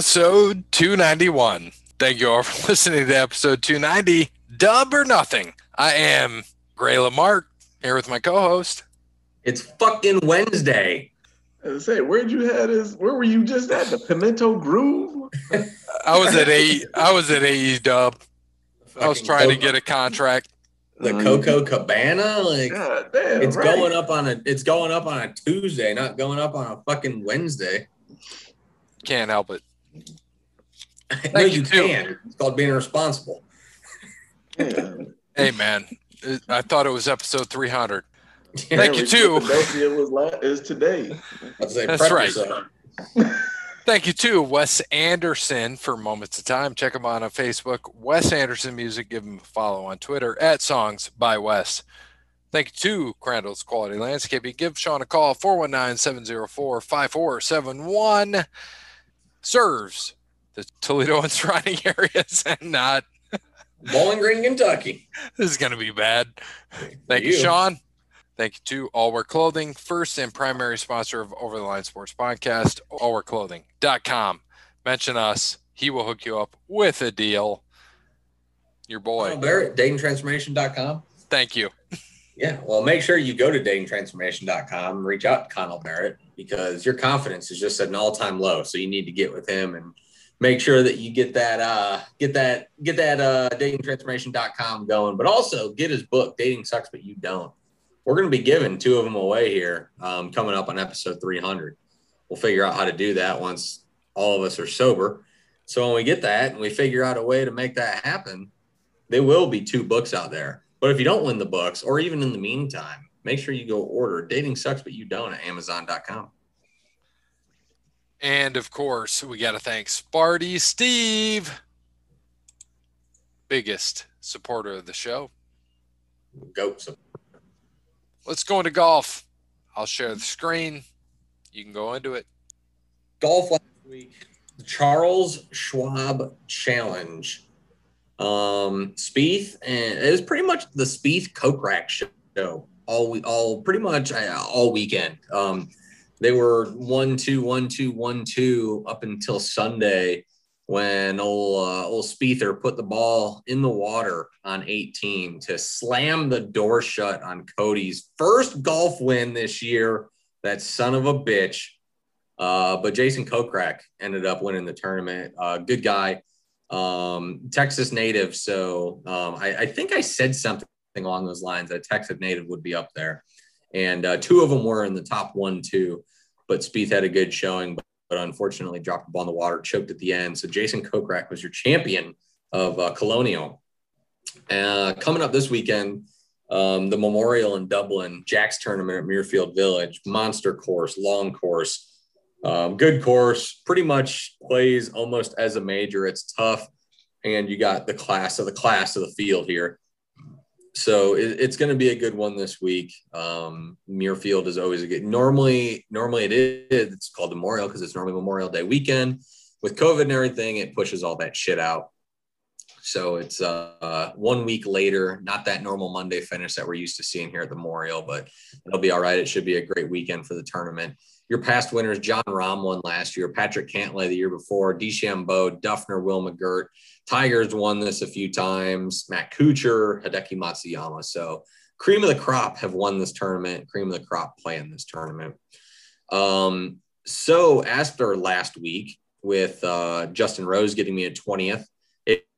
episode 291. Thank you all for listening to episode 290. Dub or nothing. I am Gray Lamarck here with my co-host. It's fucking Wednesday. I say, where'd you have this? Where were you just at? The Pimento Groove? I was at A. I was at AE Dub. I was Fucking trying to get a contract. the Coco Cabana. Like God damn, it's right. going up on a it's going up on a Tuesday, not going up on a fucking Wednesday. Can't help it. No, you you too. can. It's called being responsible. Yeah. Hey man, I thought it was episode 300. Thank Yeah, you, we- too. Philadelphia was la- is today. Say That's right. Thank you to Wes Anderson for Moments of Time. Check him out on Facebook, Wes Anderson Music. Give him a follow on Twitter at Songs by Wes. Thank you to Crandall's Quality Landscaping. Give Sean a call, 419-704-5471. Serves the Toledo and surrounding areas and not. Bowling Green, Kentucky. This is going to be bad. Thank you, You. Sean. Thank you to All Wear Clothing, first and primary sponsor of Over the Line Sports Podcast, allwearclothing.com. Mention us. He will hook you up with a deal. Your boy. Oh, Barrett, datingtransformation.com. Thank you. Yeah, well, make sure you go to datingtransformation.com, reach out to Connell Barrett because your confidence is just at an all-time low. So you need to get with him and make sure that you get that uh get that get that uh datingtransformation.com going, but also get his book, Dating Sucks But You Don't. We're gonna be giving two of them away here um, coming up on episode 300. We'll figure out how to do that once all of us are sober. So when we get that and we figure out a way to make that happen, there will be two books out there. But if you don't win the books, or even in the meantime, make sure you go order Dating Sucks But You Don't at Amazon.com. And of course, we got to thank Sparty Steve, biggest supporter of the show. Go. So Let's go into golf. I'll share the screen. You can go into it. golf last week, the Charles Schwab Challenge. Um, Spieth, and it was pretty much the Spieth Kokrak show all we all pretty much uh, all weekend. Um, they were one two one two one two up until Sunday when old uh, old Spiether put the ball in the water on 18 to slam the door shut on Cody's first golf win this year. That son of a bitch. Uh, but Jason Kokrak ended up winning the tournament. Uh, good guy, um, Texas native. So um, I, I think I said something along those lines that a Texas native would be up there. And uh, two of them were in the top one, too. But Spieth had a good showing, but, but unfortunately dropped the ball in the water, choked at the end. So Jason Kokrak was your champion of uh, Colonial. Uh, coming up this weekend, um, the Memorial in Dublin, Jack's tournament at Muirfield Village, monster course, long course. Um, good course, pretty much plays almost as a major. It's tough, and you got the class of the class of the field here. So it, it's going to be a good one this week. Um, Muirfield is always a good. Normally, normally it is. It's called Memorial because it's normally Memorial Day weekend. With COVID and everything, it pushes all that shit out. So it's uh, one week later, not that normal Monday finish that we're used to seeing here at the Memorial, but it'll be all right. It should be a great weekend for the tournament your past winners, Jon Rahm won last year, Patrick Cantlay the year before, DeChambeau, Dufner, Will McGirt. Tigers won this a few times, Matt Kuchar, Hideki Matsuyama. So cream of the crop have won this tournament, cream of the crop playing this tournament. Um, so after last week with uh, Justin Rose getting me a 20th,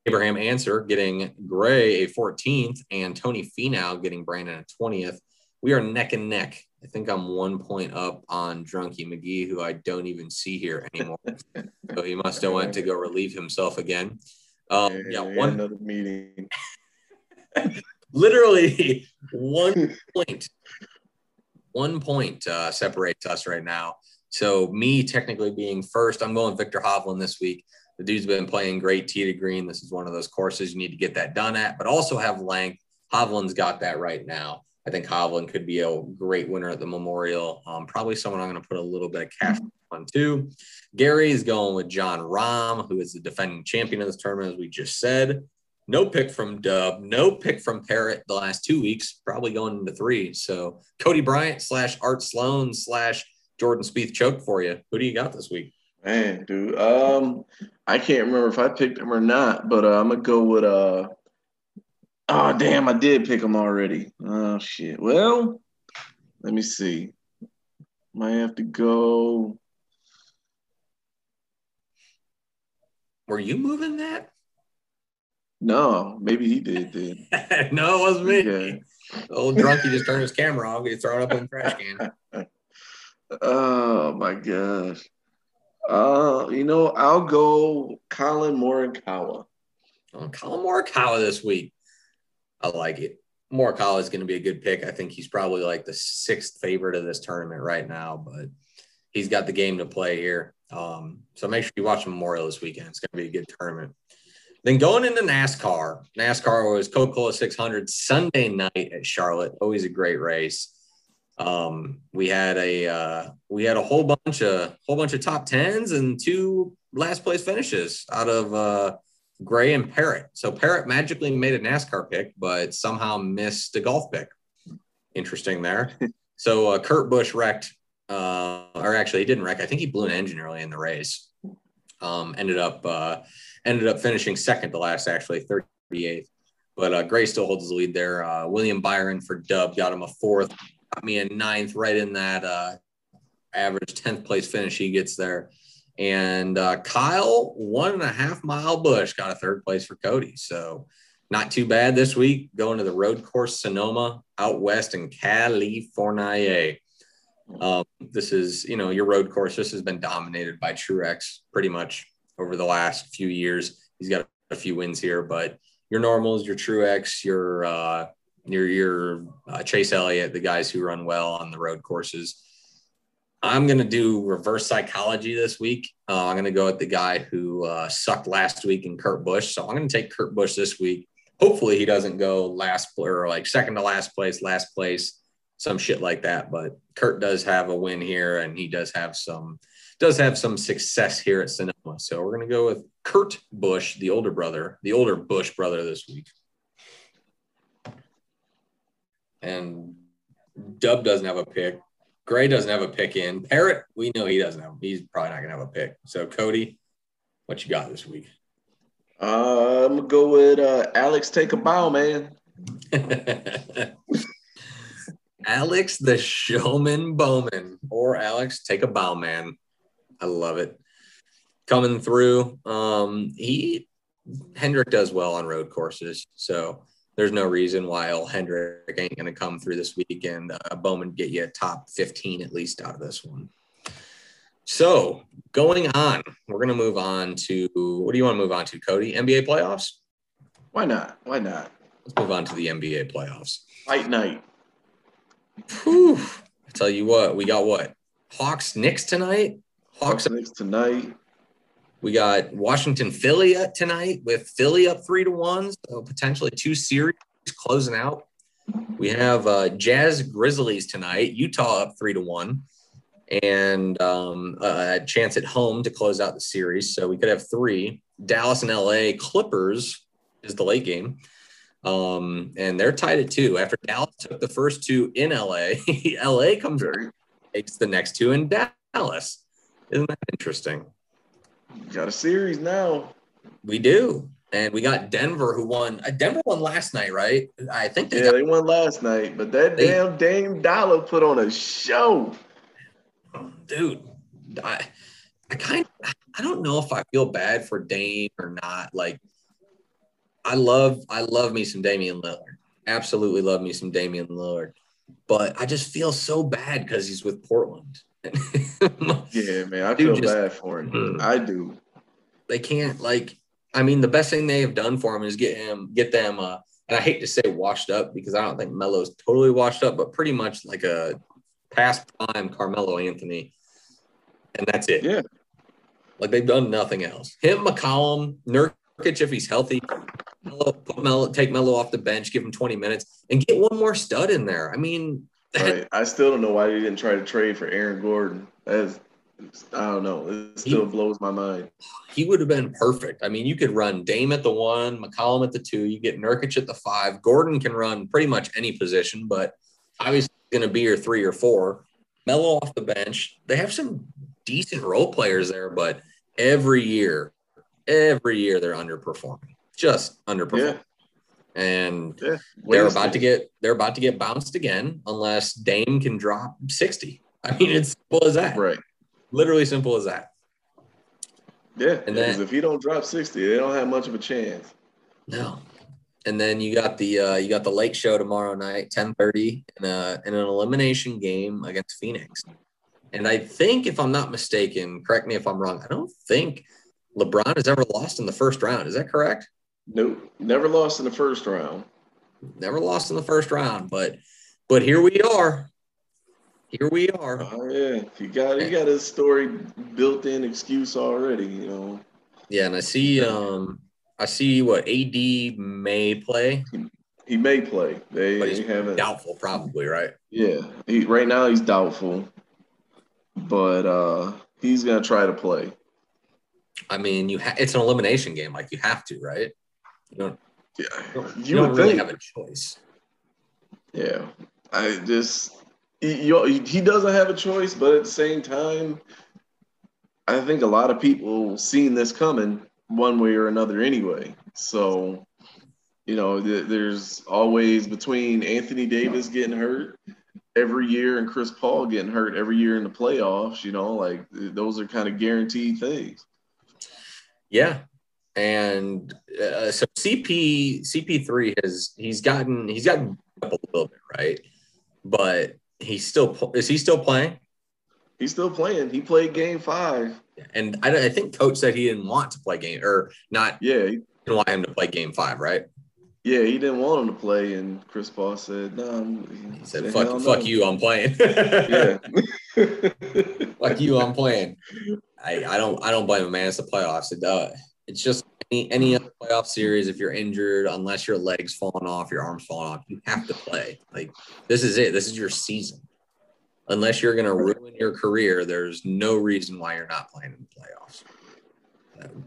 Abraham Ancer getting Gray a 14th, and Tony Finau getting Brandon a 20th, we are neck and neck. I think I'm one point up on Drunky McGee, who I don't even see here anymore. so he must have went to go relieve himself again. Um, yeah, one another meeting. literally one point, one point uh, separates us right now. So me technically being first, I'm going Viktor Hovland this week. The dude's been playing great tee to green. This is one of those courses you need to get that done at, but also have length. Hovland's got that right now. I think Hovland could be a great winner at the Memorial. Um, probably someone I'm going to put a little bit of cash on too. Gary is going with Jon Rahm, who is the defending champion of this tournament, as we just said. No pick from Dub, no pick from Parrot the last two weeks, probably going into three. So Cody Bryant slash Art Sloan slash Jordan Spieth choked for you. Who do you got this week? Man, dude. Um, I can't remember if I picked him or not, but uh, I'm gonna go with uh. Oh damn! I did pick him already. Oh shit. Well, let me see. Might have to go. Were you moving that? No, maybe he did. Did no, it wasn't me. Okay. Old drunkie just turned his camera off. He throw it up in the trash can. Oh my gosh. Uh, you know, I'll go Collin Morikawa. Oh, Collin Morikawa this week. I like it. Morikawa is going to be a good pick. I think he's probably like the sixth favorite of this tournament right now, but he's got the game to play here. Um, so make sure you watch Memorial this weekend. It's going to be a good tournament. Then going into NASCAR, NASCAR was Coca-Cola 600 Sunday night at Charlotte. Always a great race. Um, we had a uh, we had a whole bunch of whole bunch of top tens and two last place finishes out of uh, Gray and Parrott. So Parrott magically made a NASCAR pick, but somehow missed a golf pick. Interesting there. so uh, Kurt Busch wrecked, uh, or actually he didn't wreck. I think he blew an engine early in the race. Um, ended up uh, ended up finishing second to last, actually 38th. But uh, Gray still holds the lead there. Uh, William Byron for Dub got him a fourth, got me a ninth, right in that uh, average 10th place finish he gets there. And uh, Kyle, one and a half mile Busch, got a third place for Cody. So not too bad this week. Going to the road course Sonoma out west in California. Um, this is, you know, your road course. This has been dominated by Truex pretty much over the last few years. He's got a few wins here, but your normals, your Truex, your uh, your your uh, Chase Elliott, the guys who run well on the road courses. I'm going to do reverse psychology this week. Uh, I'm going to go with the guy who uh, sucked last week in Kurt Busch. So I'm going to take Kurt Busch this week. Hopefully he doesn't go last or like second to last place, last place, some shit like that. But Kurt does have a win here, and he does have some does have some success here at Sonoma. So we're going to go with Kurt Busch, the older brother, the older Busch brother this week. And Dub doesn't have a pick. Gray doesn't have a pick in. Parrot, we know he doesn't have. He's probably not going to have a pick. So Cody, what you got this week? Uh, I'm gonna go with uh, Alex. Take a bow, man. Alex the Showman Bowman or Alex Take a Bow Man. I love it. Coming through. Um, he Hendrick does well on road courses, so there's no reason why El Hendrick ain't going to come through this week and uh, Bowman get you a top 15 at least out of this one. So going on, we're going to move on to what do you want to move on to, Cody? NBA playoffs? Why not? Why not? Let's move on to the NBA playoffs. Fight night. Whew. I tell you what, we got what? Hawks Knicks tonight. Hawks. Hawks tonight. We got Washington Philly tonight with Philly up three to one, so potentially two series closing out. We have uh, Jazz Grizzlies tonight, Utah up three to one, and um, a chance at home to close out the series. So we could have three. Dallas and LA Clippers is the late game. Um, and they're tied at two. After Dallas took the first two in LA, LA comes Very. takes the next two in Dallas. Isn't that interesting? Got a series now. We do. And we got Denver who won. Uh, Denver won last night, right? I think they Yeah, got, they won last night, but that They- damn Dame Dollar put on a show. dude. I, I kind of, I don't know if I feel bad for Dame or not. Like, I love, I love me some Damian Lillard. Absolutely love me some Damian Lillard. But I just feel so bad because he's with Portland. Yeah, man, I feel just- bad for him. Mhm. I do. they can't like I mean the best thing they have done for him is get him get them uh and I hate to say washed up because I don't think Melo's totally washed up, but pretty much like a past prime Carmelo Anthony. And that's it. Yeah. Like they've done nothing else. Him, McCollum, Nurkic if he's healthy, Melo, put Melo, take Melo off the bench, give him 20 minutes, and get one more stud in there. I mean, I still don't know why they didn't try to trade for Aaron Gordon. That's I don't know. It still blows my mind. he would have been perfect. I mean, you could run Dame at the one, McCollum at the two, you get Nurkic at the five. Gordon can run pretty much any position, but obviously it's going to be your three or four. Melo off the bench. They have some decent role players there, but every year, every year they're underperforming, just underperforming. Yeah. And Yeah. they're Wasted. about to get they're about to get bounced again unless Dame can drop 60. I mean, it's simple as that. right. Literally simple as that. Yeah. And then- if he don't drop 60, they don't have much of a chance. No. And then you got the uh, you got the lake show tomorrow night, 10:30, in a in an elimination game against Phoenix. And I think, if I'm not mistaken, correct me if I'm wrong. I don't think LeBron has ever lost in the first round. Is that correct? Nope. Never lost in the first round. Never lost in the first round, but but here we are. Here we are. Oh yeah. you got you got a story built in excuse already, you know. Yeah, and I see um I see what AD may play, He may play. They, they haven't doubtful probably, right? Yeah. He right now he's doubtful. But uh he's gonna try to play. I mean, you ha- it's an elimination game, like you have to, right? You don't, Yeah. you don't, You you don't really think. have a choice. Yeah, I just he, you, he doesn't have a choice, but at the same time, I think a lot of people seen this coming one way or another anyway. So, you know, th- there's always between Anthony Davis getting hurt every year and Chris Paul getting hurt every year in the playoffs. You know, like th- those are kind of guaranteed things. Yeah, and uh, so CP CP3 has he's gotten he's gotten up a little bit, right? But he's still is he still playing? He's still playing. He played Game Five. And I, I think coach said he didn't want to play game or not Yeah, he, didn't want him to play game five, right? yeah, he didn't want him to play, and Chris Paul said, "No." I'm- He said, hell "Fuck, no." you, I'm playing." Yeah. fuck you, I'm playing. I, I don't I don't blame a man. It's the playoffs. It, uh, it's just any any other playoff series. If you're injured, unless your legs falling off, your arms falling off, you have to play. Like this is it. This is your season. Unless you're gonna ruin your career, there's no reason why you're not playing in the playoffs. Um,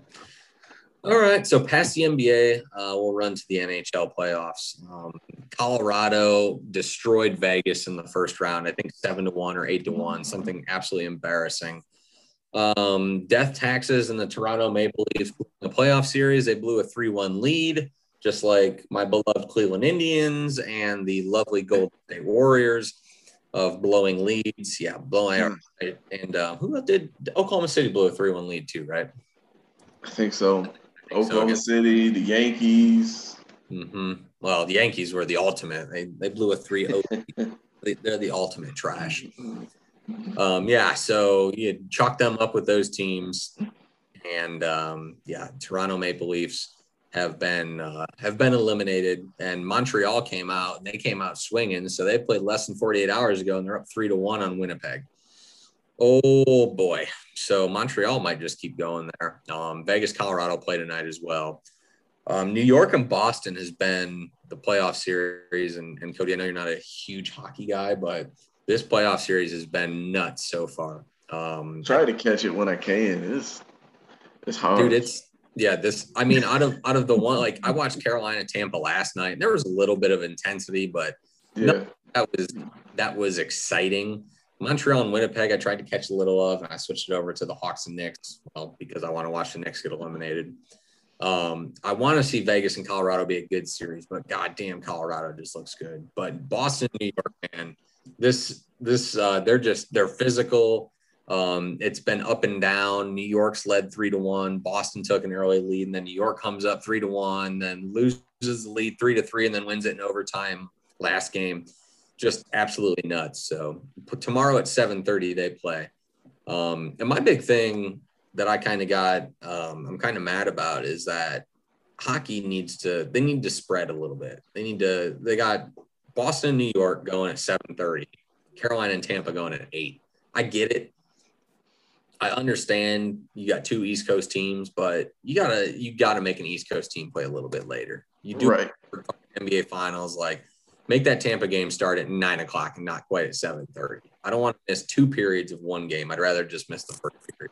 all right, so past the NBA, uh, we'll run to the NHL playoffs. Um, Colorado destroyed Vegas in the first round. I think seven to one or eight to one, something absolutely embarrassing. Um, death taxes and the Toronto Maple Leafs blew the playoff series. They blew a three-one lead, just like my beloved Cleveland Indians and the lovely Golden State Warriors of blowing leads. Yeah, blowing. And uh, who did Oklahoma City blew a three-one lead too, right? I think so. So, I Oklahoma guess- City, the Yankees. hmm Well, the Yankees were the ultimate. They they blew a 3-0. They- They're the ultimate trash. Um, yeah, so you chalk them up with those teams, and um, yeah, Toronto Maple Leafs have been uh, have been eliminated, and Montreal came out and they came out swinging. So they played less than 48 hours ago, and they're up three to one on Winnipeg. Oh boy! So Montreal might just keep going there. Um, Vegas, Colorado play tonight as well. Um, New York and Boston has been the playoff series, and, and Cody, I know you're not a huge hockey guy, but this playoff series has been nuts so far. Um, Try to catch it when I can. It's it's hard. dude, it's yeah. This, I mean, out of out of the one, like I watched Carolina Tampa last night. There was a little bit of intensity, but yeah. that was that was exciting. Montreal and Winnipeg, I tried to catch a little of, and I switched it over to the Hawks and Knicks. Well, because I want to watch the Knicks get eliminated. Um, I want to see Vegas and Colorado be a good series, but goddamn, Colorado just looks good. But Boston, New York, man, this this uh, they're just they're physical. Um, it's been up and down. New York's led three to one. Boston took an early lead, and then New York comes up three to one, then loses the lead three to three, and then wins it in overtime last game just absolutely nuts. So tomorrow at 7:30 they play. Um, and my big thing that I kind of got, um, I'm kind of mad about is that hockey needs to they need to spread a little bit. They need to they got Boston, and New York going at 7:30, Carolina and Tampa going at eight. I get it. I understand you got two East Coast teams, but you gotta you gotta make an East Coast team play a little bit later. You do Right. NBA finals, like make that Tampa game start at nine o'clock and not quite at seven thirty. I don't want to miss two periods of one game. I'd rather just miss the first period.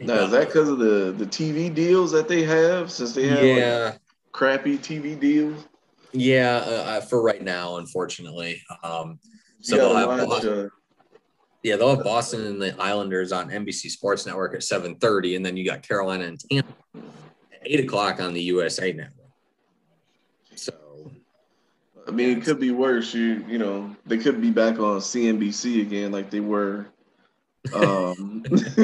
Now is that because of the the TV deals that they have? Since they have like, crappy TV deals, yeah. Uh, uh, for right now, unfortunately, um, so they'll have. Uh, Yeah, they'll have Boston and the Islanders on NBC Sports Network at 7:30, and then you got Carolina and Tampa at 8 o'clock on the USA Network. So I mean, it could be worse. You you know, they could be back on CNBC again, like they were um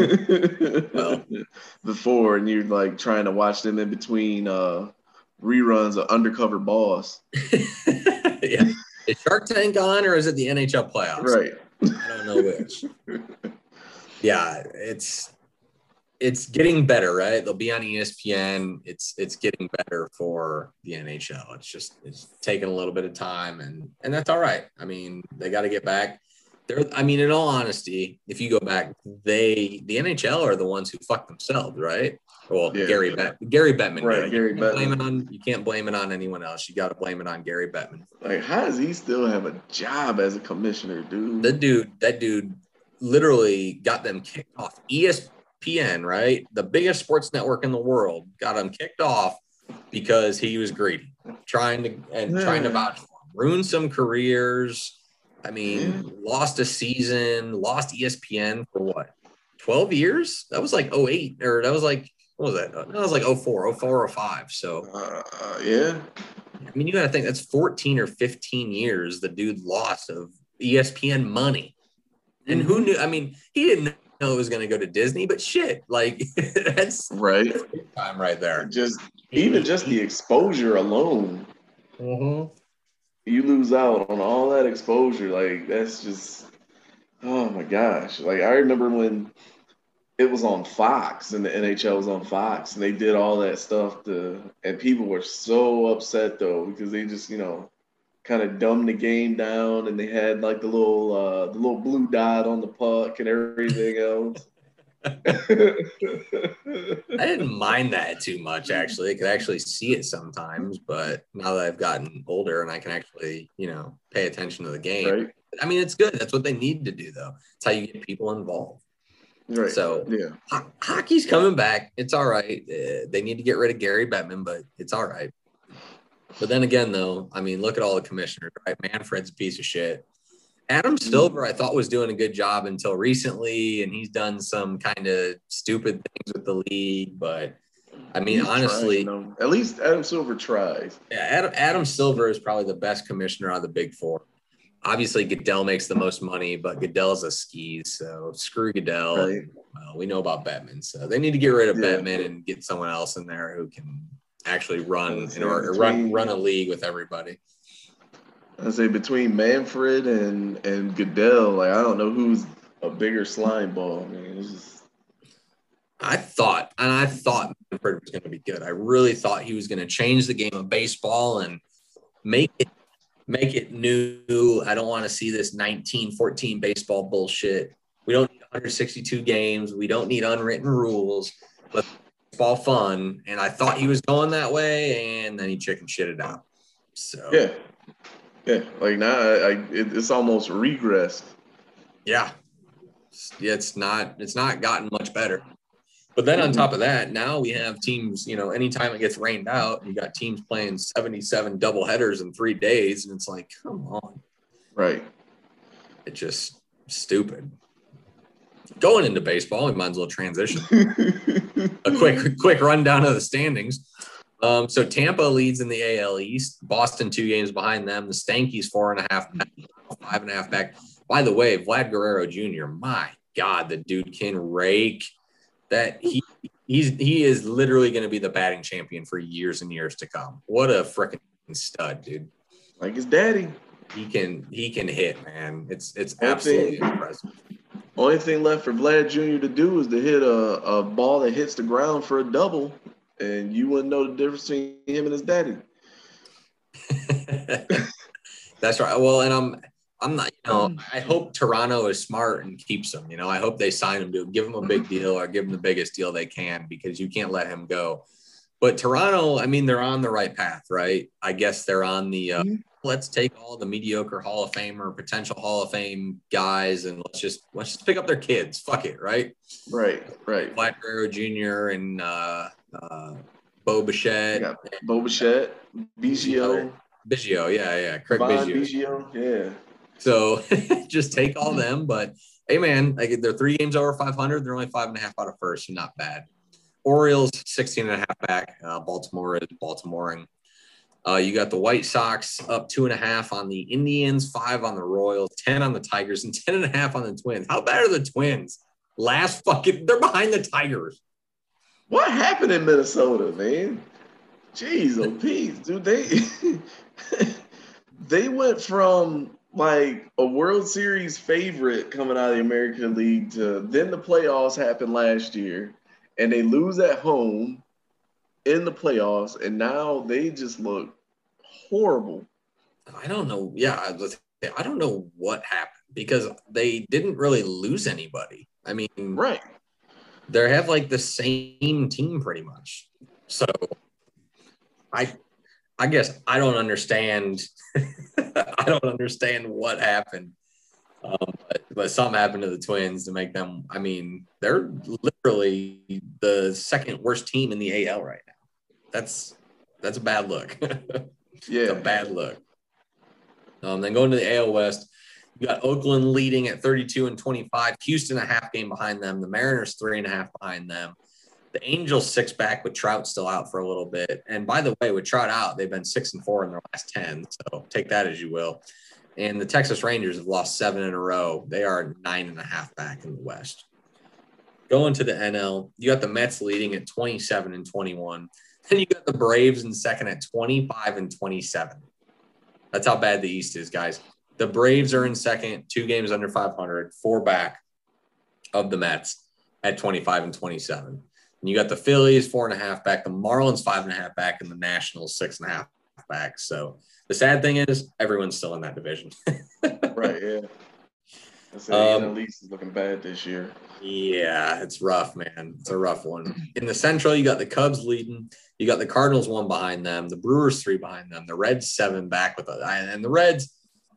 Well. before, and you're like trying to watch them in between uh reruns of Undercover Boss. yeah. Is Shark Tank on or is it the NHL playoffs? Right. I don't know which. yeah, it's it's getting better, right? They'll be on ESPN. It's it's getting better for the NHL. It's just it's taking a little bit of time and and that's all right. I mean, they got to get back. They're, I mean, in all honesty, if you go back, they the NHL are the ones who fuck themselves, right? Well, Yeah. Gary Bet Gary Bettman, Right, did. Gary you can't blame Bettman. it on you can't blame it on anyone else. You got to blame it on Gary Bettman. Like, how does he still have a job as a commissioner, dude? That dude, that dude literally got them kicked off. ESPN, right? The biggest sports network in the world, got him kicked off because he was greedy, trying to and trying to Yeah. vouch for him. Ruined some careers. I mean, Yeah. lost a season, lost ESPN for what? 12 years? That was like 08, or that was like, what was that? That was like 04, 04, 05. So Uh, yeah. I mean, you got to think that's 14 or 15 years the dude lost of ESPN money. And who knew? I mean, he didn't know it was going to go to Disney, but shit, like that's Right. big time right there. Just even just the exposure alone, Mhm. You lose out on all that exposure. Like that's just oh my gosh. Like I remember when it was on Fox and the NHL was on Fox and they did all that stuff to and people were so upset though because they just, you know, kind of dumbed the game down and they had like the little uh the little blue dot on the puck and everything else. I didn't mind that too much, actually. I could actually see it sometimes, but now that I've gotten older and I can actually, you know, pay attention to the game, right? I mean, it's good. That's what they need to do, though. It's how you get people involved. Right. So yeah. Ho- hockey's coming back. It's all right. Uh, they need to get rid of Gary Bettman, but it's all right. But then again, though, I mean, look at all the commissioners, right? Manfred's a piece of shit. Adam hmm. Silver, I thought was doing a good job until recently, and he's done some kind of stupid things with the league. But I mean, He's honestly, trying, at least Adam Silver tries. yeah, Adam, Adam Silver is probably the best commissioner out of the big four. Obviously, Goodell makes the most money, but Goodell's a skis, so screw Goodell. Right. Well, we know about Bettman, so they need to get rid of Yeah. Bettman and get someone else in there who can actually run say or run run a league with everybody. I say between Manfred and and Goodell, like I don't know who's a bigger slime ball. Man, it's just I thought, and I thought Manfred was going to be good. I really thought he was going to change the game of baseball and make it make it new. I don't want to see this 1914 baseball bullshit. We don't need 162 games. We don't need unwritten rules. But baseball fun, and I thought he was going that way, and then he chicken shitted out. So yeah, yeah. Like now, I, I it, it's almost regressed. yeah yeah it's not it's not gotten much better but then on mm-hmm. top of that now we have teams you know anytime it gets rained out you got teams playing 77 double headers in three days and it's like come on Right. it's just stupid going into baseball we might as well transition a quick quick rundown of the standings um, so Tampa leads in the AL East. Boston two games behind them. The Stankies four and a half, back, five and a half back. By the way, Vlad Guerrero Jr. My God, the dude can rake. That he he's he is literally going to be the batting champion for years and years to come. What a freaking stud, dude. like his daddy. He can he can hit, man. It's it's Okay. absolutely impressive. Only thing left for Vlad Jr. to do is to hit a, a ball that hits the ground for a double, and you wouldn't know the difference between him and his daddy. That's right. Well, and I'm I'm not, you know, I hope Toronto is smart and keeps him. You know, I hope they sign him to give him a big deal or give him the biggest deal they can because you can't let him go. But Toronto, I mean, they're on the right path, right? I guess they're on the uh, Mhm. let's take all the mediocre Hall of Fame or potential Hall of Fame guys and let's just let's just pick up their kids. Fuck it, right? Right, right. Vlad Guerrero Jr. and uh, uh, Bo Bichette, Yeah. Bo Bichette, Biggio, Biggio, yeah, yeah, Craig Von Biggio. Biggio, yeah. So just take all them, but hey man, like they're three games over 500. They're only five and a half out of first, so not bad. Orioles 16 and a half back. Uh, Baltimore is Baltimoreing. Uh, you got the White Sox up two and a half on the Indians, five on the Royals, 10 on the Tigers, and 10 and a half on the Twins. How bad are the Twins? Last fucking, they're behind the Tigers. What happened in Minnesota, man? Jeez, oh, peace, dude. They they went from like a World Series favorite coming out of the American League to then the playoffs happened last year, and they lose at home in the playoffs, and now they just look horrible. I don't know. Yeah, I, I don't know what happened because they didn't really lose anybody. I mean, right? They have like the same team pretty much. So, I, I guess I don't understand. I don't understand what happened. Um, but, but something happened to the Twins to make them. I mean, they're literally the second worst team in the AL right now. That's that's a bad look. yeah, it's a bad look. Um, then going to the AL West, you got Oakland leading at 32 and 25. Houston a half game behind them. The Mariners three and a half behind them. The Angels six back with Trout still out for a little bit. And by the way, with Trout out, they've been six and four in their last 10. So take that as you will. And the Texas Rangers have lost seven in a row. They are nine and a half back in the West. Going to the NL, you got the Mets leading at 27 and 21. Then you got the Braves in second at 25 and 27. That's how bad the East is, guys. The Braves are in second, two games under 500, four back of the Mets at 25 and 27. And you got the Phillies four and a half back, the Marlins five and a half back, and the Nationals six and a half back. So the sad thing is everyone's still in that division. right. Yeah. Say um, least is looking bad this year. Yeah, it's rough, man. It's a rough one. In the Central, you got the Cubs leading. You got the Cardinals one behind them. The Brewers three behind them. The Reds seven back with it. And the Reds,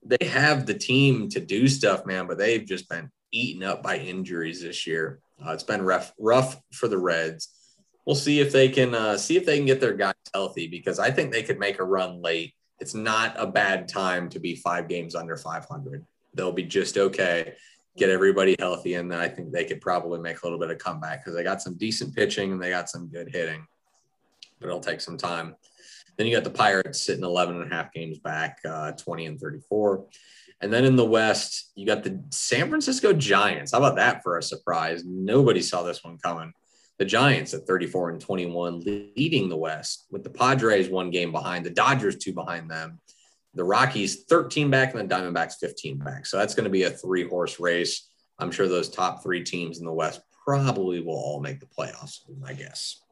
they have the team to do stuff, man, but they've just been eaten up by injuries this year. Uh, it's been rough, rough for the Reds. We'll see if they can uh, see if they can get their guys healthy because I think they could make a run late. It's not a bad time to be five games under 500 they'll be just okay. Get everybody healthy, and then I think they could probably make a little bit of comeback because they got some decent pitching and they got some good hitting, but it'll take some time. Then you got the Pirates sitting 11 and a half games back, uh, 20 and 34. And then in the West, you got the San Francisco Giants. How about that for a surprise? Nobody saw this one coming. The Giants at 34 and 21, leading the West, with the Padres one game behind, the Dodgers two behind them, the Rockies 13 back and the Diamondbacks 15 back. So that's going to be a three horse race. I'm sure those top three teams in the West probably will all make the playoffs, I guess.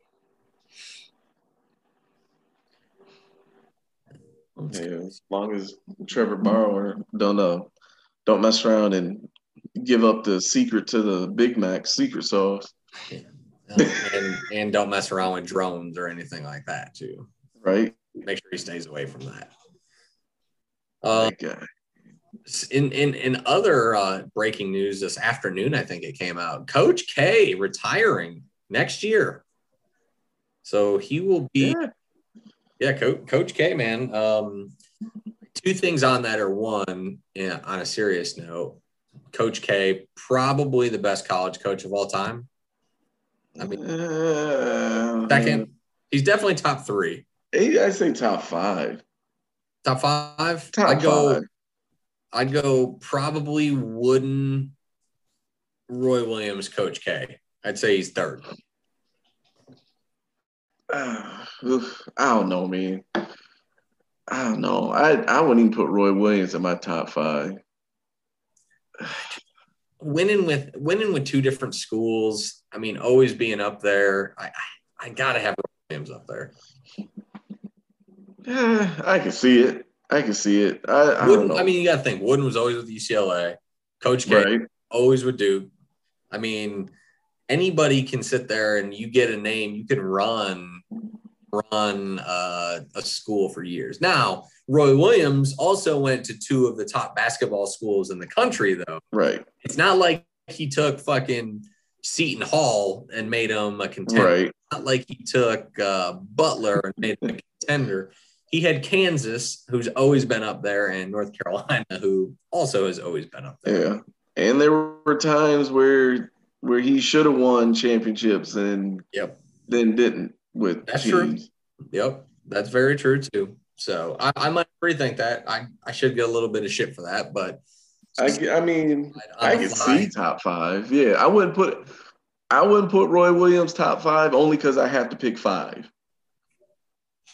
Yeah, as long as Trevor Bauer don't uh, don't mess around and give up the secret to the Big Mac secret sauce. Yeah. and and don't mess around with drones or anything like that too. Right. Make sure he stays away from that. Uh, in in in other uh, breaking news this afternoon, I think it came out. Coach K retiring next year, so he will be. Yeah, yeah Coach Coach K, man. Um, two things on that are one, yeah, on a serious note, Coach K probably the best college coach of all time. I mean, uh, second, he's definitely top three. I say top five. Top five? Top I'd go. Five. I'd go probably Wooden, Roy Williams, Coach K. I'd say he's third. Uh, I don't know, man. I don't know. I I wouldn't even put Roy Williams in my top five. winning with winning with two different schools. I mean, always being up there. I I, I gotta have Roy Williams up there. Yeah, I can see it. I can see it. I, I, Wooden, I mean, you got to think Wooden was always with UCLA. Coach K right. always with Duke. I mean, anybody can sit there and you get a name, you can run run uh, a school for years. Now, Roy Williams also went to two of the top basketball schools in the country, though. Right. It's not like he took fucking Seton Hall and made him a contender. Right. not like he took uh, Butler and made him a contender he had Kansas, who's always been up there, and North Carolina, who also has always been up there. Yeah. And there were times where where he should have won championships and Yep. then didn't with That's true. Yep. That's very true too. So I, I might rethink that. I, I should get a little bit of shit for that, but I, I mean, I can see top five. Yeah, I wouldn't put I wouldn't put Roy Williams top five only because I have to pick five.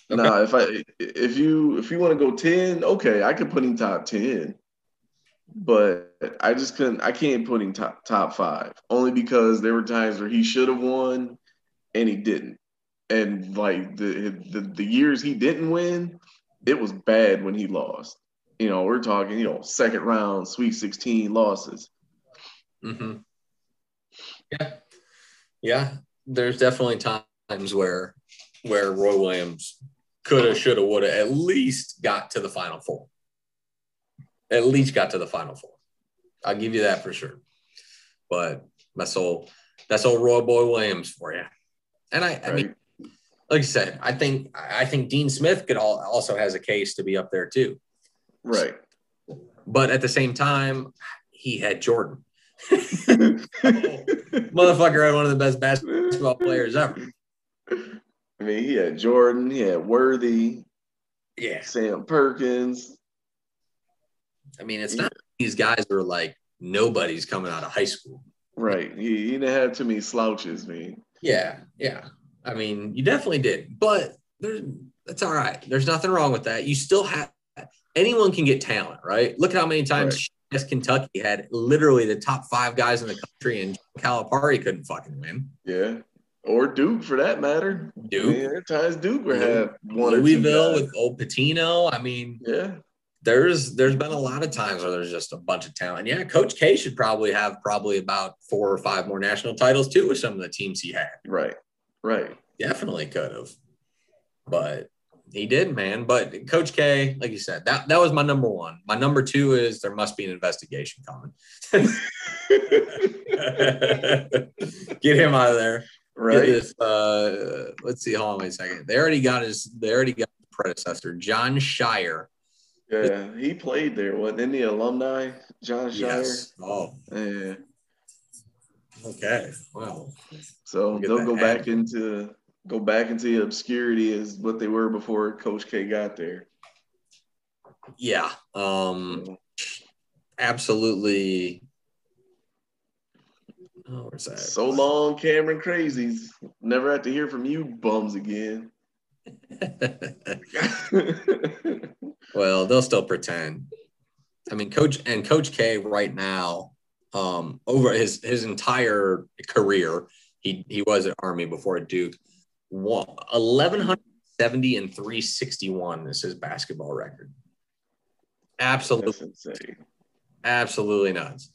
Okay. Now, if I if you if you want to go ten, okay, I could put him top ten, but I just couldn't. I can't put him top top five only because there were times where he should have won and he didn't, and like the, the the years he didn't win, it was bad when he lost. You know, we're talking you know second round, Sweet Sixteen losses. Mm-hmm. Yeah, yeah. There's definitely times where where Roy Williams coulda, shoulda, woulda at least got to the final four. At least got to the final four. I'll give you that for sure. But that's old. That's old Roy Boy Williams for you. And I, I mean, like I said, I think I think Dean Smith could all, also has a case to be up there too. right. But at the same time, he had Jordan. Motherfucker had one of the best basketball players ever. I mean, he had Jordan, he had Worthy, Yeah. Sam Perkins. I mean, it's not these guys are like nobody's coming out of high school. Right. He, he didn't have too many slouches, man. Yeah, yeah. I mean, you definitely did, but there's that's all right. There's nothing wrong with that. You still have anyone can get talent, right? Look at how many times yes, Kentucky had literally the top five guys in the country, and Calipari couldn't fucking win. Yeah. Or Duke for that matter. Duke, I mean, times Duke would have one or two Louisville with old Pitino. I mean, Yeah. There's there's been a lot of times where there's just a bunch of talent. Yeah, Coach K should probably have probably about four or five more national titles too with some of the teams he had. Right. Right. Definitely could have, but he did, man. But Coach K, like you said, that that was my number one. My number two is there must be an investigation coming. Get him out of there. Right. this, uh, let's see. Hold on wait a second. They already got his. They already got his predecessor, Jon Scheyer. Yeah. He played there. Wasn't any alumni? Jon Scheyer. Yes. Oh, Yeah. okay. Wow. So they'll go back into go back into the obscurity as what they were before Coach K got there. yeah. Um, absolutely. Oh, where's that? So long, Cameron Crazies. Never have to hear from you bums again. well, they'll still pretend. I mean, Coach and Coach K right now, um, over his his entire career, he he was at Army before at Duke. Eleven hundred seventy and three sixty one is his basketball record. Absolutely, absolutely nuts.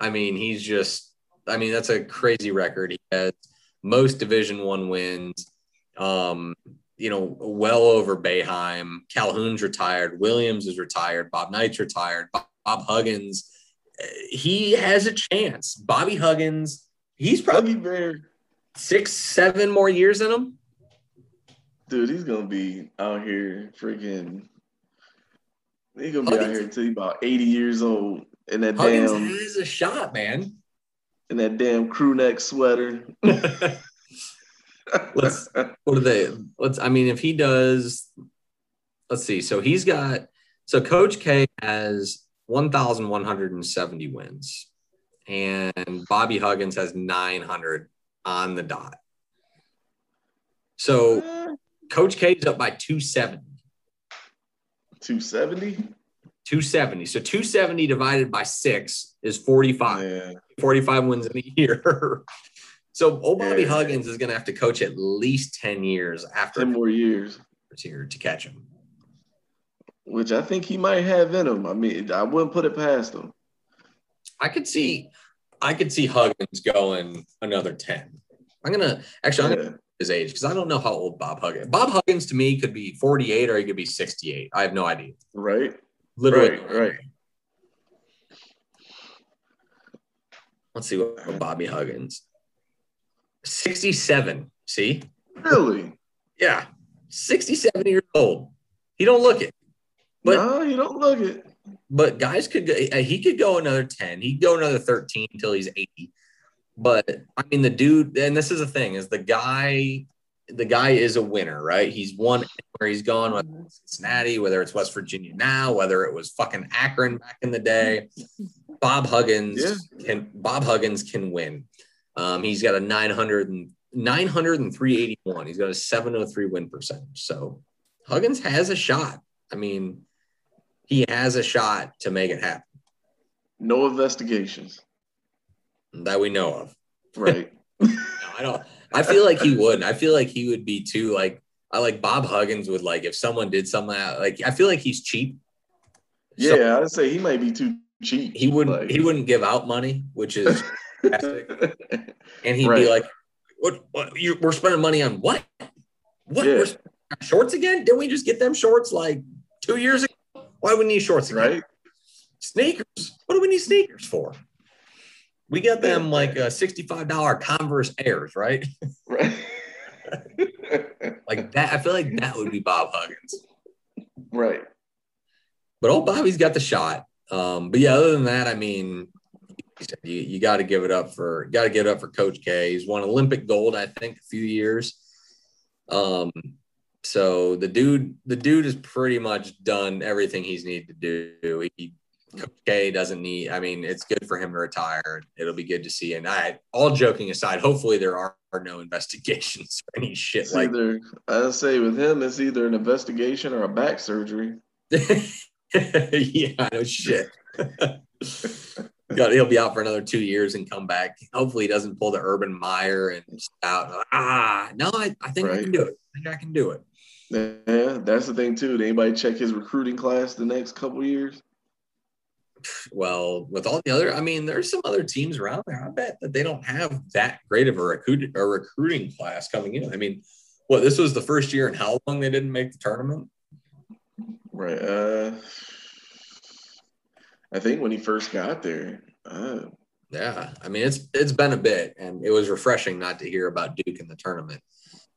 I mean, he's just. I mean, that's a crazy record. He has most Division One wins. Um, you know, well over Boeheim. Calhoun's retired. Williams is retired. Bob Knight's retired. Bob, Bob Huggins, he has a chance. Bobby Huggins, he's probably Bear, six, seven more years in him. dude, he's gonna be out here freaking. He's gonna be out here until he's about 80 years old in that Huggins damn has a shot, man. in that damn crew neck sweater. Let's- what are they? Let's. I mean, if he does, let's see. So he's got. So Coach K has one thousand one hundred and seventy wins, and Bobby Huggins has nine hundred on the dot. So Coach K is up by two seventy. 270? 270. So 270 divided by six is 45. Yeah. 45 wins in a year. so old Bobby Yeah. Huggins is going to have to coach at least 10 years after 10 more years. here to catch him. Which I think he might have in him. I mean, I wouldn't put it past him. I could see, I could see Huggins going another 10. I'm going to actually, I'm going to his age because I don't know how old Bob Huggins. Bob Huggins to me could be 48 or he could be 68. I have no idea. Right? Literally. Right, right. Let's see what Bobby Huggins. 67. See? Really? Yeah. 67 years old. He don't look it. But- no, you don't look it. but guys could go, uh, he could go another 10. He'd go another 13 until he's 80. But I mean, the dude, and this is the thing, is the guy, the guy is a winner, right? He's won where he's gone, whether it's Cincinnati, whether it's West Virginia now, whether it was fucking Akron back in the day. Bob Huggins Yeah. can Bob Huggins can win. Um, he's got a 900 and 900 and 381. He's got a 703 win percentage. So Huggins has a shot. I mean, he has a shot to make it happen No investigations. that we know of. Right. No, I don't. I feel like he would. I feel like he would be too. Like I like Bob Huggins would like if someone did something like I feel like he's cheap. So yeah, I'd say he might be too cheap. he wouldn't. Like- he wouldn't give out money, which is. and he'd be like, "What? What? You, we're spending money on what? What? Yeah. Shorts again? Didn't we just get them shorts like two years ago? Why do we need shorts again? right? Sneakers. What do we need sneakers for? We got them like uh, sixty-five dollar Converse Airs, right? Right. Like that. I feel like that would be Bob Huggins. right. But old Bobby's got the shot. Um, but yeah, other than that, I mean, you, you got to give it up for got to give it up for Coach K. He's won Olympic gold, I think, a few years. Um, so the dude, the dude has pretty much done everything he's needed to do. He, Coach K doesn't need. I mean, it's good for him to retire. It'll be good to see. And I, all joking aside, hopefully there are, no investigations or any shit It's like. either I'd say with him, it's either an investigation or a back surgery. yeah, no shit. He'll be out for another two years and come back. Hopefully, he doesn't pull the Urban Meyer and out. Ah, no, I, I think I can do it. I think I can do it. Yeah, that's the thing too. Did anybody check his recruiting class the next couple years? Well, with all the other, I mean, there's some other teams around there. I bet that they don't have that great of a recruit a recruiting class coming in. I mean, what this was the first year and how long they didn't make the tournament? Right. Uh, I think when he first got there, uh, Yeah, I mean it's it's been a bit, and it was refreshing not to hear about Duke in the tournament.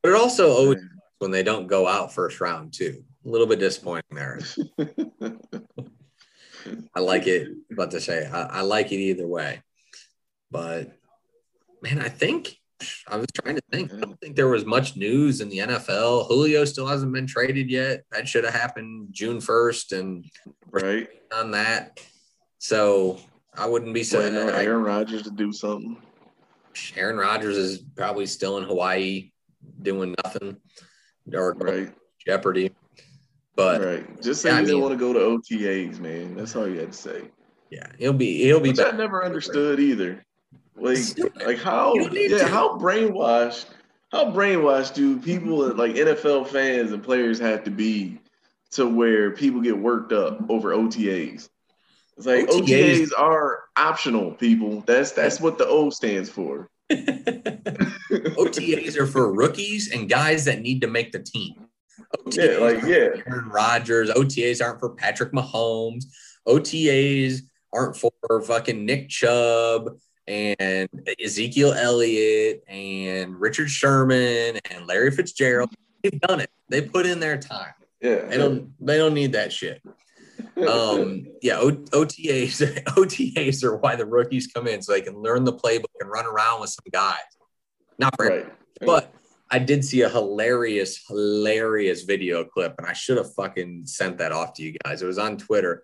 But it also always when they don't go out first round too. A little bit disappointing there. I like it, about to say I, I like it either way. But man, I think I was trying to think. I don't think there was much news in the NFL. Julio still hasn't been traded yet. That should have happened June first, and right. on that. So I wouldn't be so. I- Aaron Rodgers to do something. Aaron Rodgers is probably still in Hawaii doing nothing or Right. Jeopardy. But right. Just say yeah, I you didn't want to go to OTAs, man. That's all you had to say. yeah, he'll be he'll be Which I never understood either. Like, like how? You don't need Yeah, to. how brainwashed? How brainwashed do people like NFL fans and players have to be to where people get worked up over OTAs? It's like OTAs OTAs, are optional, people. That's that's what the O stands for. OTAs are for rookies and guys that need to make the team. OTAs Yeah, like yeah, Aaron Rodgers. OTAs aren't for Patrick Mahomes. OTAs aren't for fucking Nick Chubb and Ezekiel Elliott and Richard Sherman and Larry Fitzgerald. They've done it. They put in their time. yeah. They don't. They don't need that shit. Um, yeah, o- OTAs. OTAs are why the rookies come in so they can learn the playbook and run around with some guys. Not for right. but I did see a hilarious, hilarious video clip, and I should have fucking sent that off to you guys. It was on Twitter,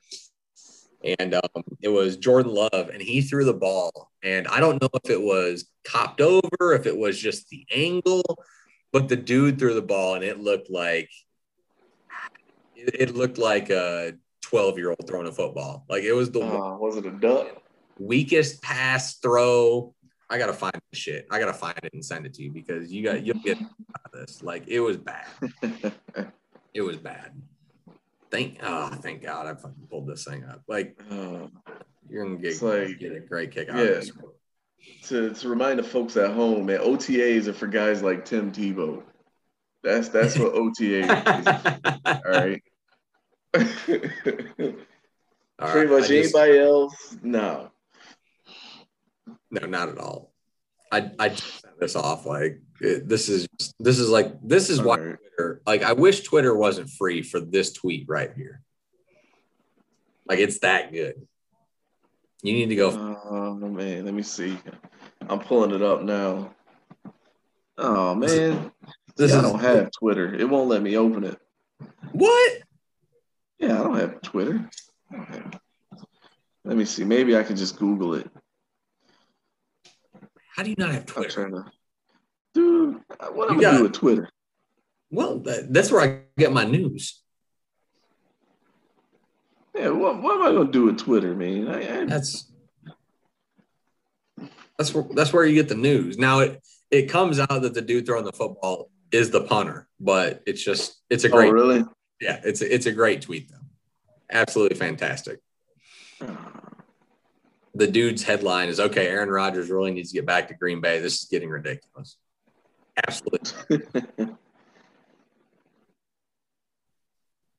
and um, it was Jordan Love, and he threw the ball, and I don't know if it was copped over, if it was just the angle, but the dude threw the ball, and it looked like it, it looked like a twelve-year-old throwing a football. Like it was the Uh, was it a duck? weakest pass throw. I gotta find the shit. I gotta find it and send it to you because you got you'll get out of this. Like it was bad. It was bad. Thank oh thank God I fucking pulled this thing up. Like Uh, you're gonna get, like- get a great kick out yeah. of this. to, to remind the folks at home, man, OTAs are for guys like Tim Tebow. That's that's what OTA is. All right. All Pretty right, much I just- anybody else, no. No, not at all. I I just sent this off like it, this is this is like this is why All right. Twitter like I wish Twitter wasn't free for this tweet right here. Like it's that good. You need to go. Oh man, let me see. I'm pulling it up now. Oh man, This Yeah, I don't have Twitter. It won't let me open it. what? Yeah, I don't have Twitter. I don't have- Let me see. Maybe I can just Google it. How do you not have Twitter? to. Dude, what am I got- do with Twitter? Well, that, that's where I get my news. Yeah, what, what am I gonna do with Twitter, man? I, I, That's that's where that's where you get the news. Now it it comes out that the dude throwing the football is the punter, but it's just it's a oh, great really? Yeah it's a, it's a great tweet though, absolutely fantastic. The dude's headline is okay. Aaron Rodgers really needs to get back to Green Bay. This is getting ridiculous. Absolutely.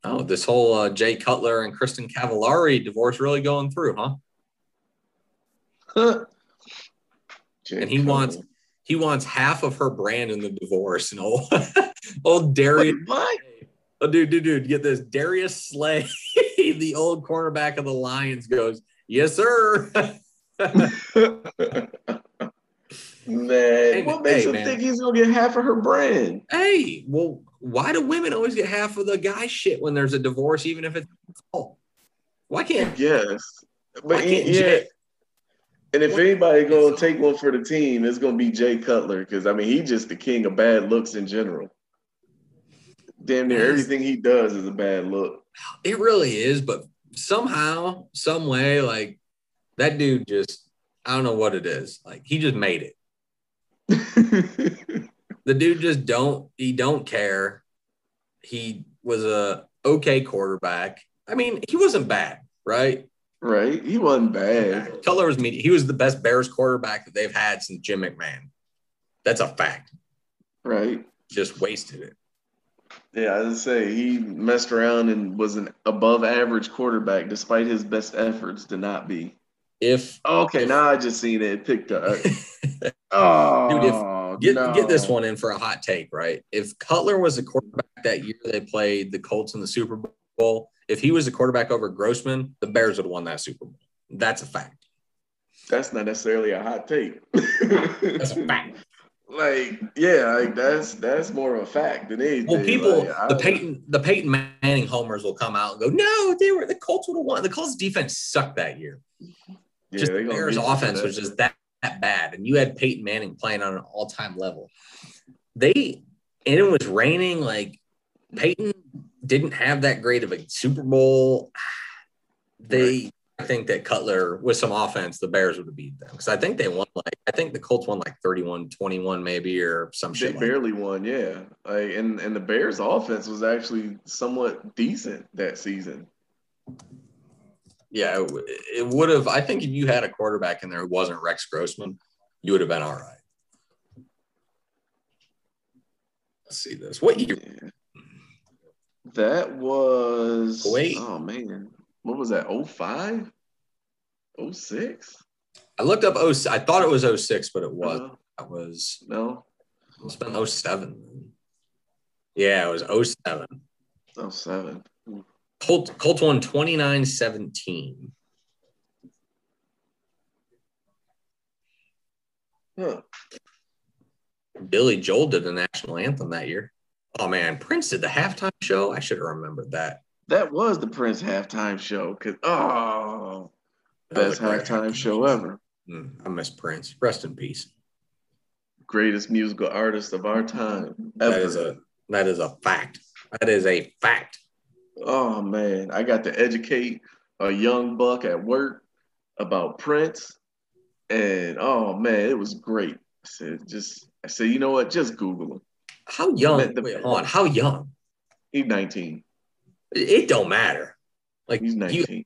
Oh, this whole uh, Jay Cutler and Kristin Cavallari divorce really going through, huh? And he Cutler. wants- He wants half of her brand in the divorce. And old, old Darius, Wait, what? Oh, dude, dude, dude, get this. Darius Slay, the old cornerback of the Lions, goes, "Yes, sir." Man, what makes hey, him think he's gonna get half of her brand? hey, well, why do women always get half of the guy shit when there's a divorce, even if it's fault? Why can't? Yes, but can't yeah. Jay- And if anybody gonna take one for the team, it's gonna be Jay Cutler because I mean he's just the king of bad looks in general. Damn near everything he does is a bad look. It really is, but somehow, some way, like that dude just, I don't know what it is. Like he just made it. the dude just don't he don't care he was a okay quarterback i mean he wasn't bad right right? He wasn't bad. Cutler was media. he was the best bears quarterback that they've had since jim mcmahon that's a fact Right? just wasted it Yeah, I would say he messed around and was an above average quarterback despite his best efforts to not be. if oh, Okay, now I just seen it. It picked up. Oh, Dude, if- oh, get no. get this one in for a hot take right if cutler was a quarterback that year they played the colts in the super bowl if he was a quarterback over grossman the bears would have won that super bowl that's a fact That's not necessarily a hot take. that's a fact like, yeah, like that's that's more of a fact than anything. Well, people, Like, I- the Peyton, the Peyton Manning homers will come out and go, "No, they were the Colts would have won. The Colts defense sucked that year. yeah, just the Bears beat you for offense was just that, that bad, and you had Peyton Manning playing on an all time level. They and it was raining. Like Peyton didn't have that great of a Super Bowl. They, I think that Cutler with some offense, the Bears would have beat them because I think they won like I think the Colts won like 31-21 maybe or some They shit. Like that. barely won, yeah. Like, and and the Bears' offense was actually somewhat decent that season. Yeah, it, it would have. I think if you had a quarterback in there who wasn't Rex Grossman, you would have been all right. Let's see this. What year? Yeah. That was Wait. Oh man, what was that? 05? 06? I looked up 06. I thought it was 06, but it uh-huh. was. No, That was. no, It's been 07. Yeah, it was 07. 07. Colt, Colts won 29 17. Huh. Billy Joel did the national anthem that year. Oh, man. Prince did the halftime show. I should have remembered that. That was the Prince halftime show. Cause oh, That best halftime show ever. Mm, I miss Prince. Rest in peace. Greatest musical artist of our time. That ever. is a that is a fact. That is a fact. Oh man, I got to educate a young buck at work about Prince, and oh man, it was great. I said, just I said, you know what? Just Google him. How young? Wait, hold on. How young? He's 19. It, it don't matter. Like He's you,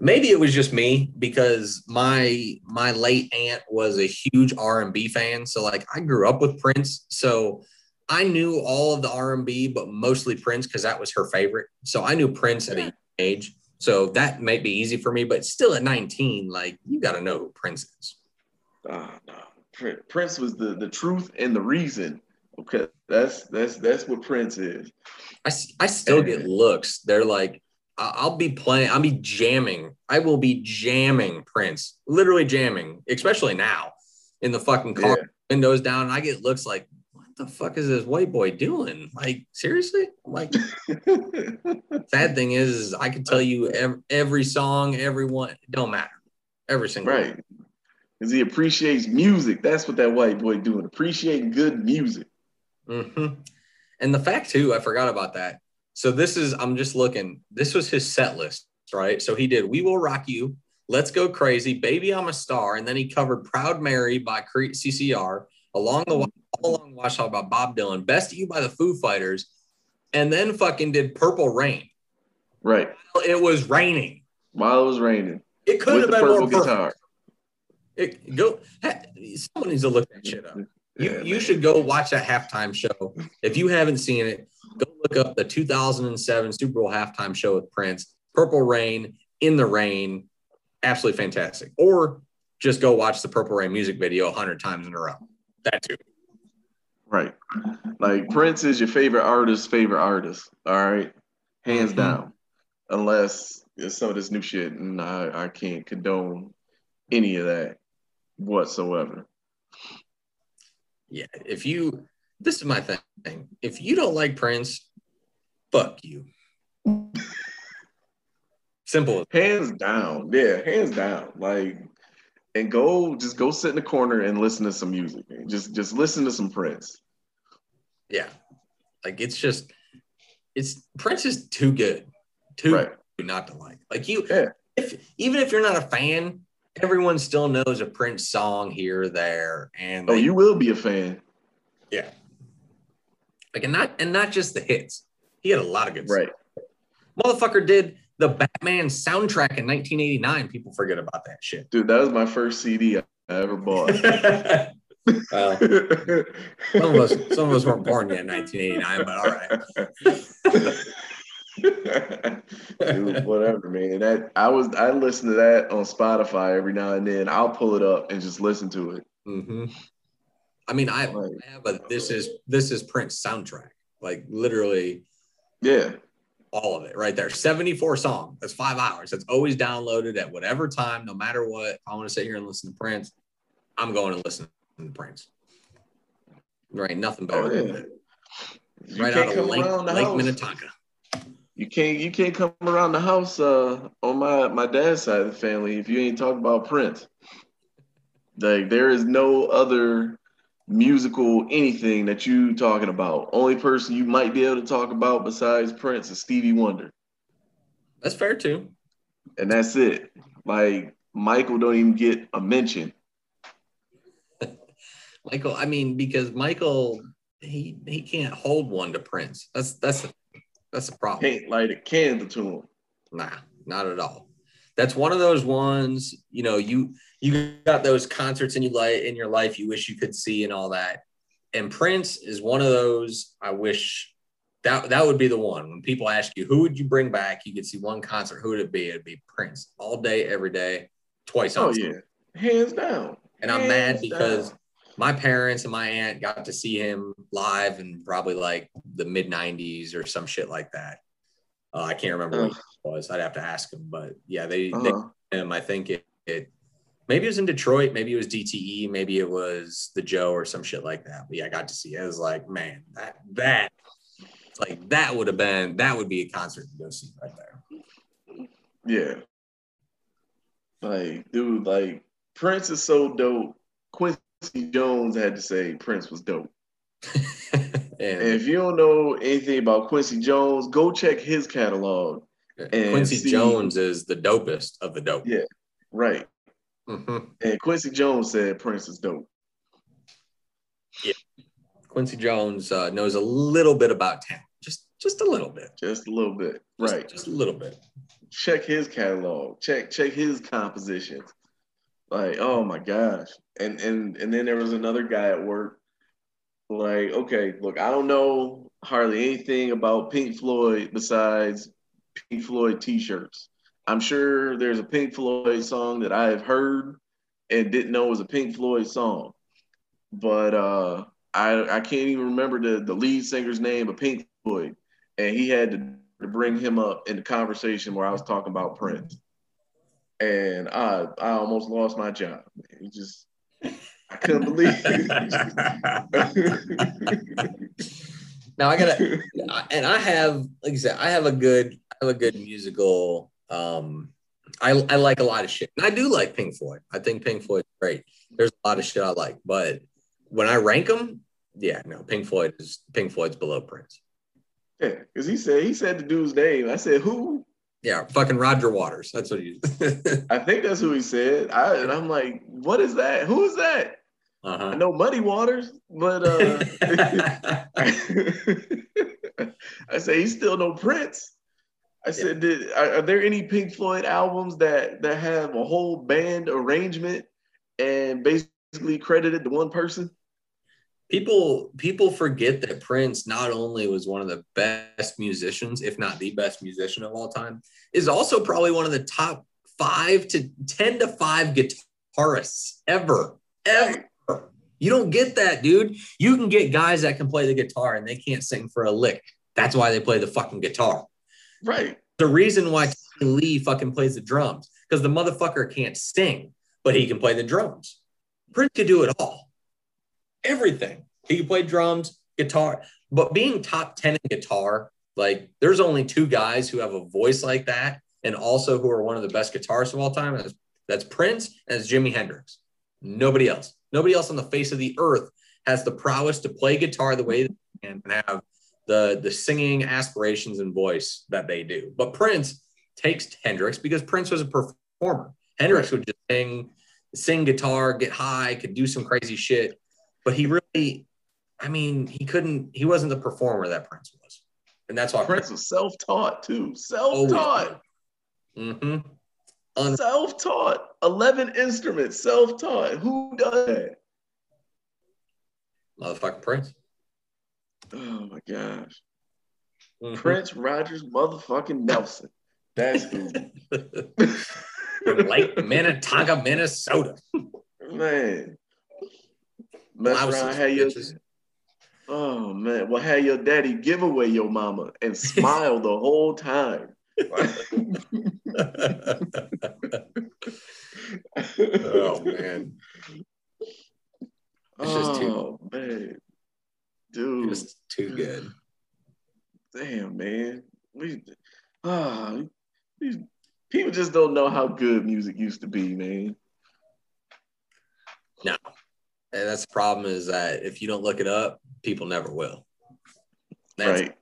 maybe it was just me because my my late aunt was a huge R and B fan. So like I grew up with Prince, so I knew all of the R and B, but mostly Prince because that was her favorite. So I knew Prince at a young age. So that might be easy for me, but still at 19, like you got to know who Prince is. Ah, no. Prince was the the truth and the reason. Okay, that's that's that's what Prince is. I, I still get looks. They're like, I'll be playing. I'll be jamming. I will be jamming Prince, literally jamming, especially now in the fucking car, Yeah. windows down. And I get looks like, what the fuck is this white boy doing? Like seriously? Like sad thing is, is I can tell you every, every song, everyone, don't matter. Every single one. right. Because he appreciates music. That's what that white boy doing. Appreciating good music. Hmm And the fact too, I forgot about that. So this is, I'm just looking. This was his set list, right? So he did "We Will Rock You," "Let's Go Crazy," "Baby I'm a Star," and then he covered "Proud Mary" by CCR, "Along the All Along Watchtower" by Bob Dylan, "Best of You" by the Foo Fighters, and then fucking did "Purple Rain." Right. It was raining. While it was raining. It could have been purple more guitar. It, go. Someone needs to look that shit up. You, Yeah, you man. should go watch that halftime show. If you haven't seen it, go look up the 2007 Super Bowl halftime show with Prince, Purple Rain, In the Rain. Absolutely fantastic. Or just go watch the Purple Rain music video 100 times in a row. That too. Right. Like Prince is your favorite artist's favorite artist. All right. Hands Mhm. down. Unless it's some of this new shit. And I, I can't condone any of that whatsoever. Yeah. If you, this is my thing. If you don't like Prince, fuck you. Simple. Hands down. Yeah, hands down. Like and go just go sit in the corner and listen to some music. Just just listen to some Prince. Yeah. Like it's just, it's Prince is too good. Too Right. good not to like. Like you, Yeah. if even if you're not a fan, everyone still knows a Prince song here or there, and Oh, they- you will be a fan. yeah, like and not and not just the hits. He had a lot of good Right. songs. Motherfucker did the Batman soundtrack in 1989. People forget about that shit. Dude, that was my first CD I ever bought. well, some of us some of us weren't born yet in 1989, but all right. Dude, whatever, man. That I was I listen to that on Spotify every now and then. I'll pull it up and just listen to it. hmm I mean, I, Right. I have a this is this is Prince soundtrack, like literally Yeah. all of it right there. 74 songs. That's five hours. That's always downloaded at whatever time, no matter what. If I want to sit here and listen to Prince, I'm going to listen to Prince. Right. nothing better Oh, than that. You Right out of Lake, the Lake. Minnetonka. You can't you can't come around the house uh on my my dad's side of the family if you ain't talking about Prince. Like there is no other musical anything that you talking about. Only person you might be able to talk about besides Prince is Stevie Wonder. That's fair too. And that's it. Like Michael don't even get a mention. Michael, I mean, because Michael, he he can't hold one to Prince. That's that's that's the problem. Can't light a candle to him. Nah, not at all. That's one of those ones, you know, you you got those concerts in you life in your life you wish you could see and all that. And Prince is one of those I wish that that would be the one. When people ask you who would you bring back, you could see one concert, who would it be? It'd be Prince all day, every day, twice oh, on Oh Sunday. yeah. Hands down. And I'm mad because down. My parents and my aunt got to see him live in probably like the mid 90s or some shit like that. Uh, I can't remember what it was. I'd have to ask him. But yeah, they, Uh-huh. they him. I think it, it maybe it was in Detroit, maybe it was DTE, maybe it was the Joe or some shit like that. But yeah, I got to see it. It was like, man, that that like that would have been that would be a concert to go see right there. Yeah. Like, dude, like Prince is so dope. Quincy Jones had to say Prince was dope. if you don't know anything about Quincy Jones, go check his catalog. Quincy see- Jones is the dopest of the dope. Yeah. Right. Mhm. And Quincy Jones said Prince is dope. Yeah, Quincy Jones uh, knows a little bit about town, just just a little bit, Just a little bit. Just- Right. Just a little bit. check his catalog. Check check his compositions. Like, oh my gosh. And and and then there was another guy at work. Like, okay, look, I don't know hardly anything about Pink Floyd besides Pink Floyd t-shirts. I'm sure there's a Pink Floyd song that I have heard and didn't know was a Pink Floyd song. But uh I I can't even remember the, the lead singer's name of Pink Floyd. And he had the to bring him up in the conversation where I was talking about Prince, and I I almost lost my job. He just I couldn't believe. now I gotta, and I have, like I said, I have a good, I have a good musical. Um, I I like a lot of shit, and I do like Pink Floyd. I think Pink Floyd's great. There's a lot of shit I like, but when I rank them, yeah, no, Pink Floyd is Pink Floyd's below Prince. Yeah, because he said he said the dude's name. I said who? Yeah, fucking Roger Waters. That's what he. I think that's who he said. I and I'm like, what is that? Who is that? Uh-huh. I know Muddy Waters, but uh, I say he's still no Prince. I said, yeah. did, are, are, there any Pink Floyd albums that that have a whole band arrangement and basically credited to one person? People people forget that Prince not only was one of the best musicians, if not the best musician of all time, is also probably one of the top five to ten to five guitarists ever, ever. You don't get that, dude. You can get guys that can play the guitar and they can't sing for a lick. That's why they play the fucking guitar. Right. The reason why Tommy Lee fucking plays the drums because the motherfucker can't sing, but he can play the drums. Prince could do it all everything. He could play drums, guitar, but being top 10 in guitar, like there's only two guys who have a voice like that and also who are one of the best guitarists of all time. That's, that's Prince and it's Jimi Hendrix. Nobody else. Nobody else on the face of the earth has the prowess to play guitar the way they can and have the, the singing aspirations and voice that they do. But Prince takes Hendrix because Prince was a performer. Hendrix would just sing, sing guitar, get high, could do some crazy shit but he really, I mean, he couldn't, he wasn't the performer that Prince was. And that's why Prince was self taught too. Self taught. Mm-hmm. Un- self taught. 11 instruments, self taught. Who does that? Motherfucking Prince. Oh my gosh. Mm-hmm. Prince Rogers motherfucking Nelson. That's who. Lake Minnetonka, Minnesota. Man. Mess around, have your, oh man, well, have your daddy give away your mama and smile the whole time. oh man. It's just too, oh, man. Dude. Just too good. Damn, man. We ah, these people just don't know how good music used to be, man. No, and that's the problem is that if you don't look it up, people never will. That's, right.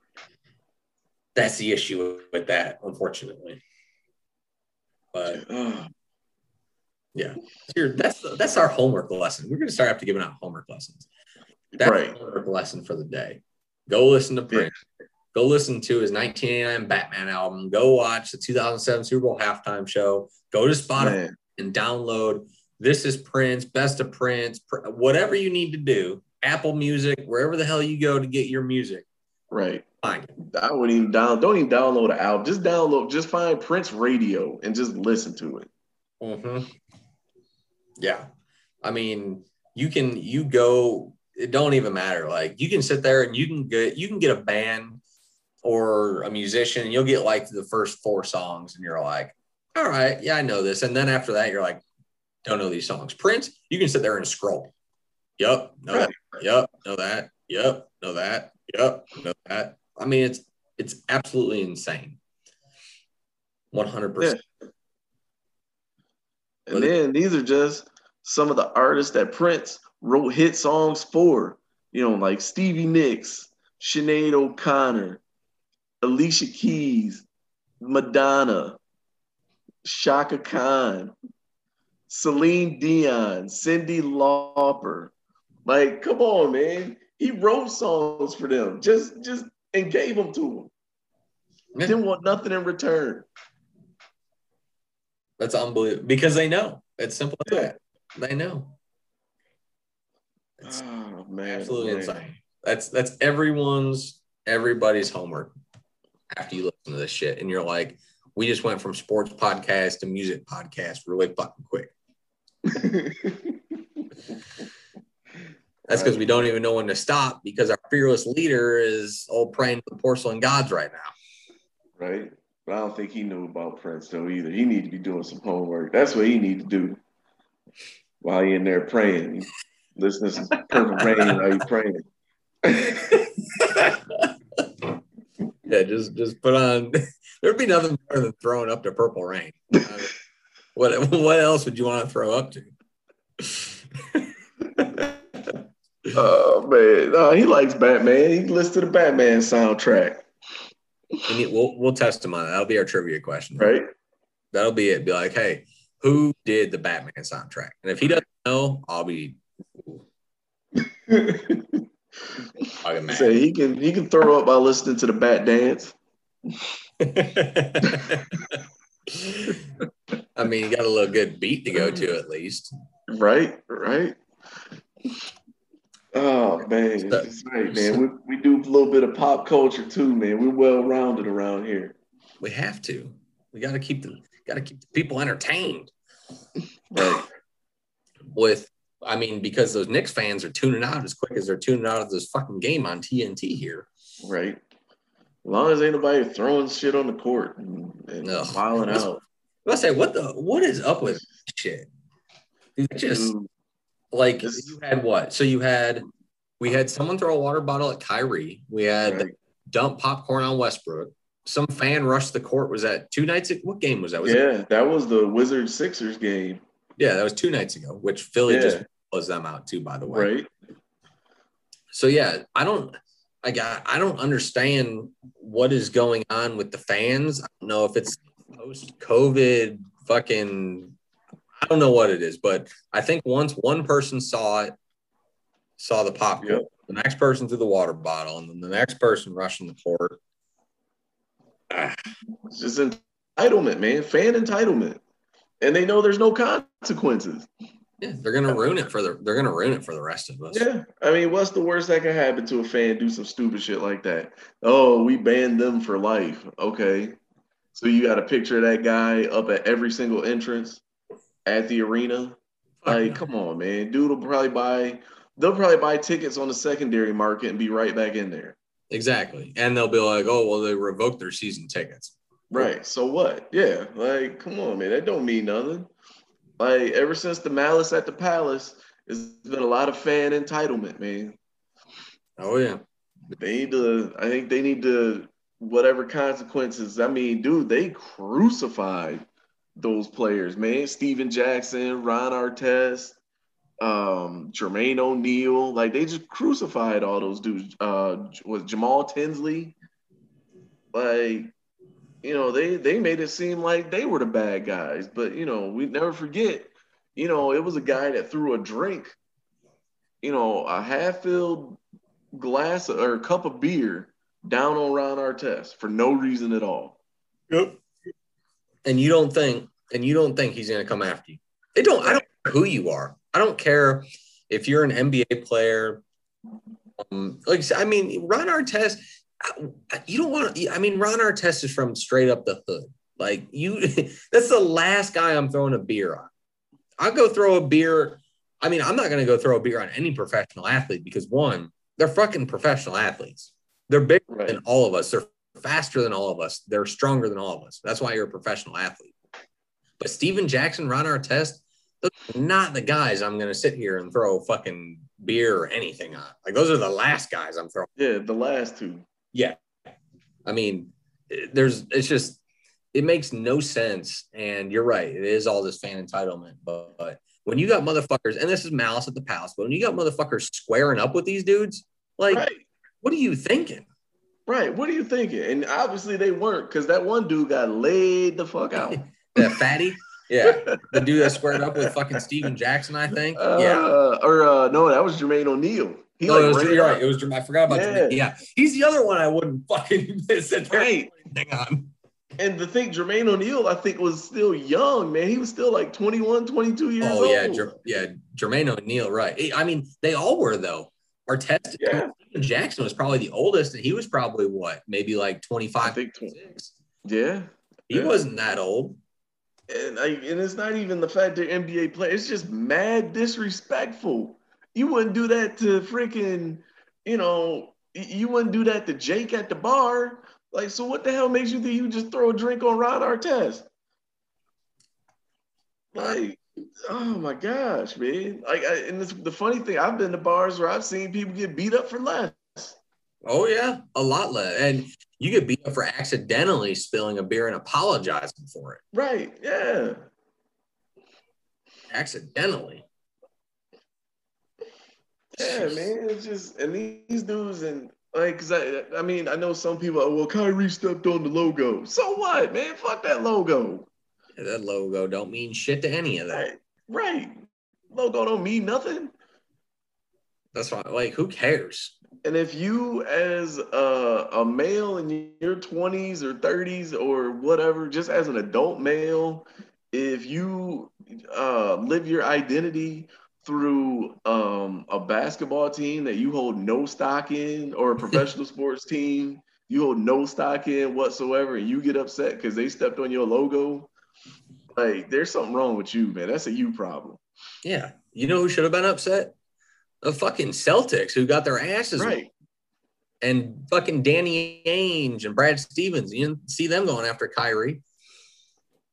That's the issue with that, unfortunately. But yeah, that's that's our homework lesson. We're gonna start after giving out homework lessons. That's right. homework lesson for the day. Go listen to Prince. Yeah. Go listen to his 1989 Batman album. Go watch the 2007 Super Bowl halftime show. Go to Spotify Man. and download this is Prince, best of Prince, whatever you need to do, Apple Music, wherever the hell you go to get your music. Right. Find. I wouldn't even down. Don't even download an album. Just download. Just find Prince Radio and just listen to it. Mm-hmm. Yeah, I mean, you can you go. It don't even matter. Like you can sit there and you can get you can get a band or a musician and you'll get like the first four songs and you're like, all right, yeah, I know this. And then after that, you're like, don't know these songs. Prince, you can sit there and scroll. Yep, know right. that. Yep, know that. Yep, know that. Yep, know that. I mean, it's it's absolutely insane. One hundred percent. And then these are just some of the artists that Prince wrote hit songs for. You know, like Stevie Nicks, Sinead O'Connor, Alicia Keys, Madonna, Chaka Khan, Celine Dion, Cyndi Lauper. Like, come on, man. He wrote songs for them, just just and gave them to them. Yeah. Didn't want nothing in return. That's unbelievable because they know. It's simple as yeah. that. They know. It's oh, man, absolutely man. insane. That's that's everyone's everybody's homework after you listen to this shit, and you're like, we just went from sports podcast to music podcast really fucking quick. That's because we don't even know when to stop because our fearless leader is all praying to the porcelain gods right now. Right. But I don't think he knew about Prince though either. He need to be doing some homework. That's what he need to do while he in there praying. Listening to some Purple Rain while he praying. yeah, just just put on. There'd be nothing better than throwing up to Purple Rain. What what else would you want to throw up to? Oh man, no, he likes Batman. He listens to the Batman soundtrack. And we'll we'll test him on it. That'll be our trivia question. Right. That'll be it. Be like, hey, who did the Batman soundtrack? And if he doesn't know, I'll be. I'll get mad. Say he can he can throw up by listening to the Batdance. I mean, you got a little good beat to go to mm. at least. Right, right. Oh man, that's right, man. We, we do a little bit of pop culture too, man. We're well rounded around here. We have to. We got to keep the got to keep the people entertained. Right. With, I mean, because those Knicks fans are tuning out as quick as they're tuning out of this fucking game on TNT here. Right. As long as ain't nobody throwing shit on the court and, and out. I say, what the what is up with shit? Dude, it just mm. like you had what? So you had we had someone throw a water bottle at Kyrie. We had right. dump popcorn on Westbrook. Some fan rushed the court. Was that two nights? ago? What game was that? Was it- Yeah, that was the Wizards Sixers game. yeah, that was two nights ago. Which Philly Yeah. just closed them out too, by the way. Right. So yeah, I don't. I got. I don't understand what is going on with the fans. I don't know if it's post COVID fucking. I don't know what it is, but I think once one person saw it, saw the popcorn, Yep. the next person threw the water bottle, and then the next person rushing the court. Ah, it's just entitlement, man. Fan entitlement. And they know there's no consequences. Yeah, they're gonna ruin it for the. They're gonna ruin it for the rest of us. Yeah. I mean, what's the worst that can happen to a fan do some stupid shit like that? Oh, we banned them for life. Okay. So you got a picture of that guy up at every single entrance at the arena. Like, come on, man. Dude will probably buy they'll probably buy tickets on the secondary market and be right back in there. Exactly, and they'll be like, "Oh, well, they revoked their season tickets." Right. So what? Yeah. Like, come on, man. That don't mean nothing. Like, ever since the malice at the palace, it's been a lot of fan entitlement, man. Oh yeah, They need to, I think they need to, whatever consequences. I mean, dude, they crucified those players, man. Stephen Jackson, Ron Artest, um, Jermaine O'Neal. Like, they just crucified all those dudes. Uh, was Jamal Tinsley. Like, you know, they they made it seem like they were the bad guys. But, you know, we never forget, you know, it was a guy that threw a drink, you know, a half filled glass or a cup of beer down on Ron Artest for no reason at all. Yep. And you don't think, and you don't think he's going to come after you. It don't. I don't care who you are. I don't care if you're an NBA player. Um, like I said, I mean, Ron Artest. I- You don't want to. I mean, Ron Artest is from straight up the hood. Like you, that's the last guy I'm throwing a beer on. I'll go throw a beer. I mean, I'm not going to go throw a beer on any professional athlete because one, they're fucking professional athletes. They're bigger Right. than all of us. They're faster than all of us. They're stronger than all of us. That's why you're a professional athlete. But Stephen Jackson, Ron Artest, those are not the guys I'm going to sit here and throw fucking beer or anything on. Like those are the last guys I'm throwing. Yeah, the last two. Yeah. I mean, there's, it's just, it makes no sense. And you're right. It is all this fan entitlement. But, but when you got motherfuckers, and this is malice at the palace, but when you got motherfuckers squaring up with these dudes, like, Right. What are you thinking? Right. What are you thinking? And obviously they weren't because that one dude got laid the fuck out. That fatty? Yeah. The dude that squared up with fucking Stephen Jackson, I think. Uh, yeah. Or uh, no, that was Jermaine O'Neal. He No, it was, you're right. It was Jermaine. I forgot about Yeah. yeah. yeah. He's the other one I wouldn't fucking sit there Right. hang on. And the thing, Jermaine O'Neal, I think, was still young, man. He was still like 21, 22 years Oh old. Oh, yeah, Jer- yeah, Jermaine O'Neal, right. I mean, they all were though. Artest Yeah. Jackson was probably the oldest, and he was probably what, maybe like 25, I think 26. Yeah. He Yeah. wasn't that old. And, I, and it's not even the fact they're NBA players. It's just mad disrespectful. You wouldn't do that to freaking, you know, you wouldn't do that to Jake at the bar. Like, so what the hell makes you think you just throw a drink on Ron Artest? Like, oh my gosh, man! Like, I, and this, the funny thing, I've been to bars where I've seen people get beat up for less. Oh yeah, a lot less. And you get beat up for accidentally spilling a beer and apologizing for it. Right? Yeah. Accidentally. Yeah, man. It's just and these dudes and like, cause I, I mean, I know some people. Are, well, Kyrie stepped on the logo. So what, man? Fuck that logo. That logo don't mean shit to any of that. Right. right. Logo don't mean nothing. That's why, like, who cares? And if you, as a, a male in your 20s or 30s or whatever, just as an adult male, if you uh, live your identity through um, a basketball team that you hold no stock in or a professional sports team you hold no stock in whatsoever and you get upset because they stepped on your logo like there's something wrong with you man. That's a you problem. Yeah. You know who should have been upset? The fucking celtics who got their asses right. and fucking danny ainge and brad stevens. You didn't see them going after kyrie.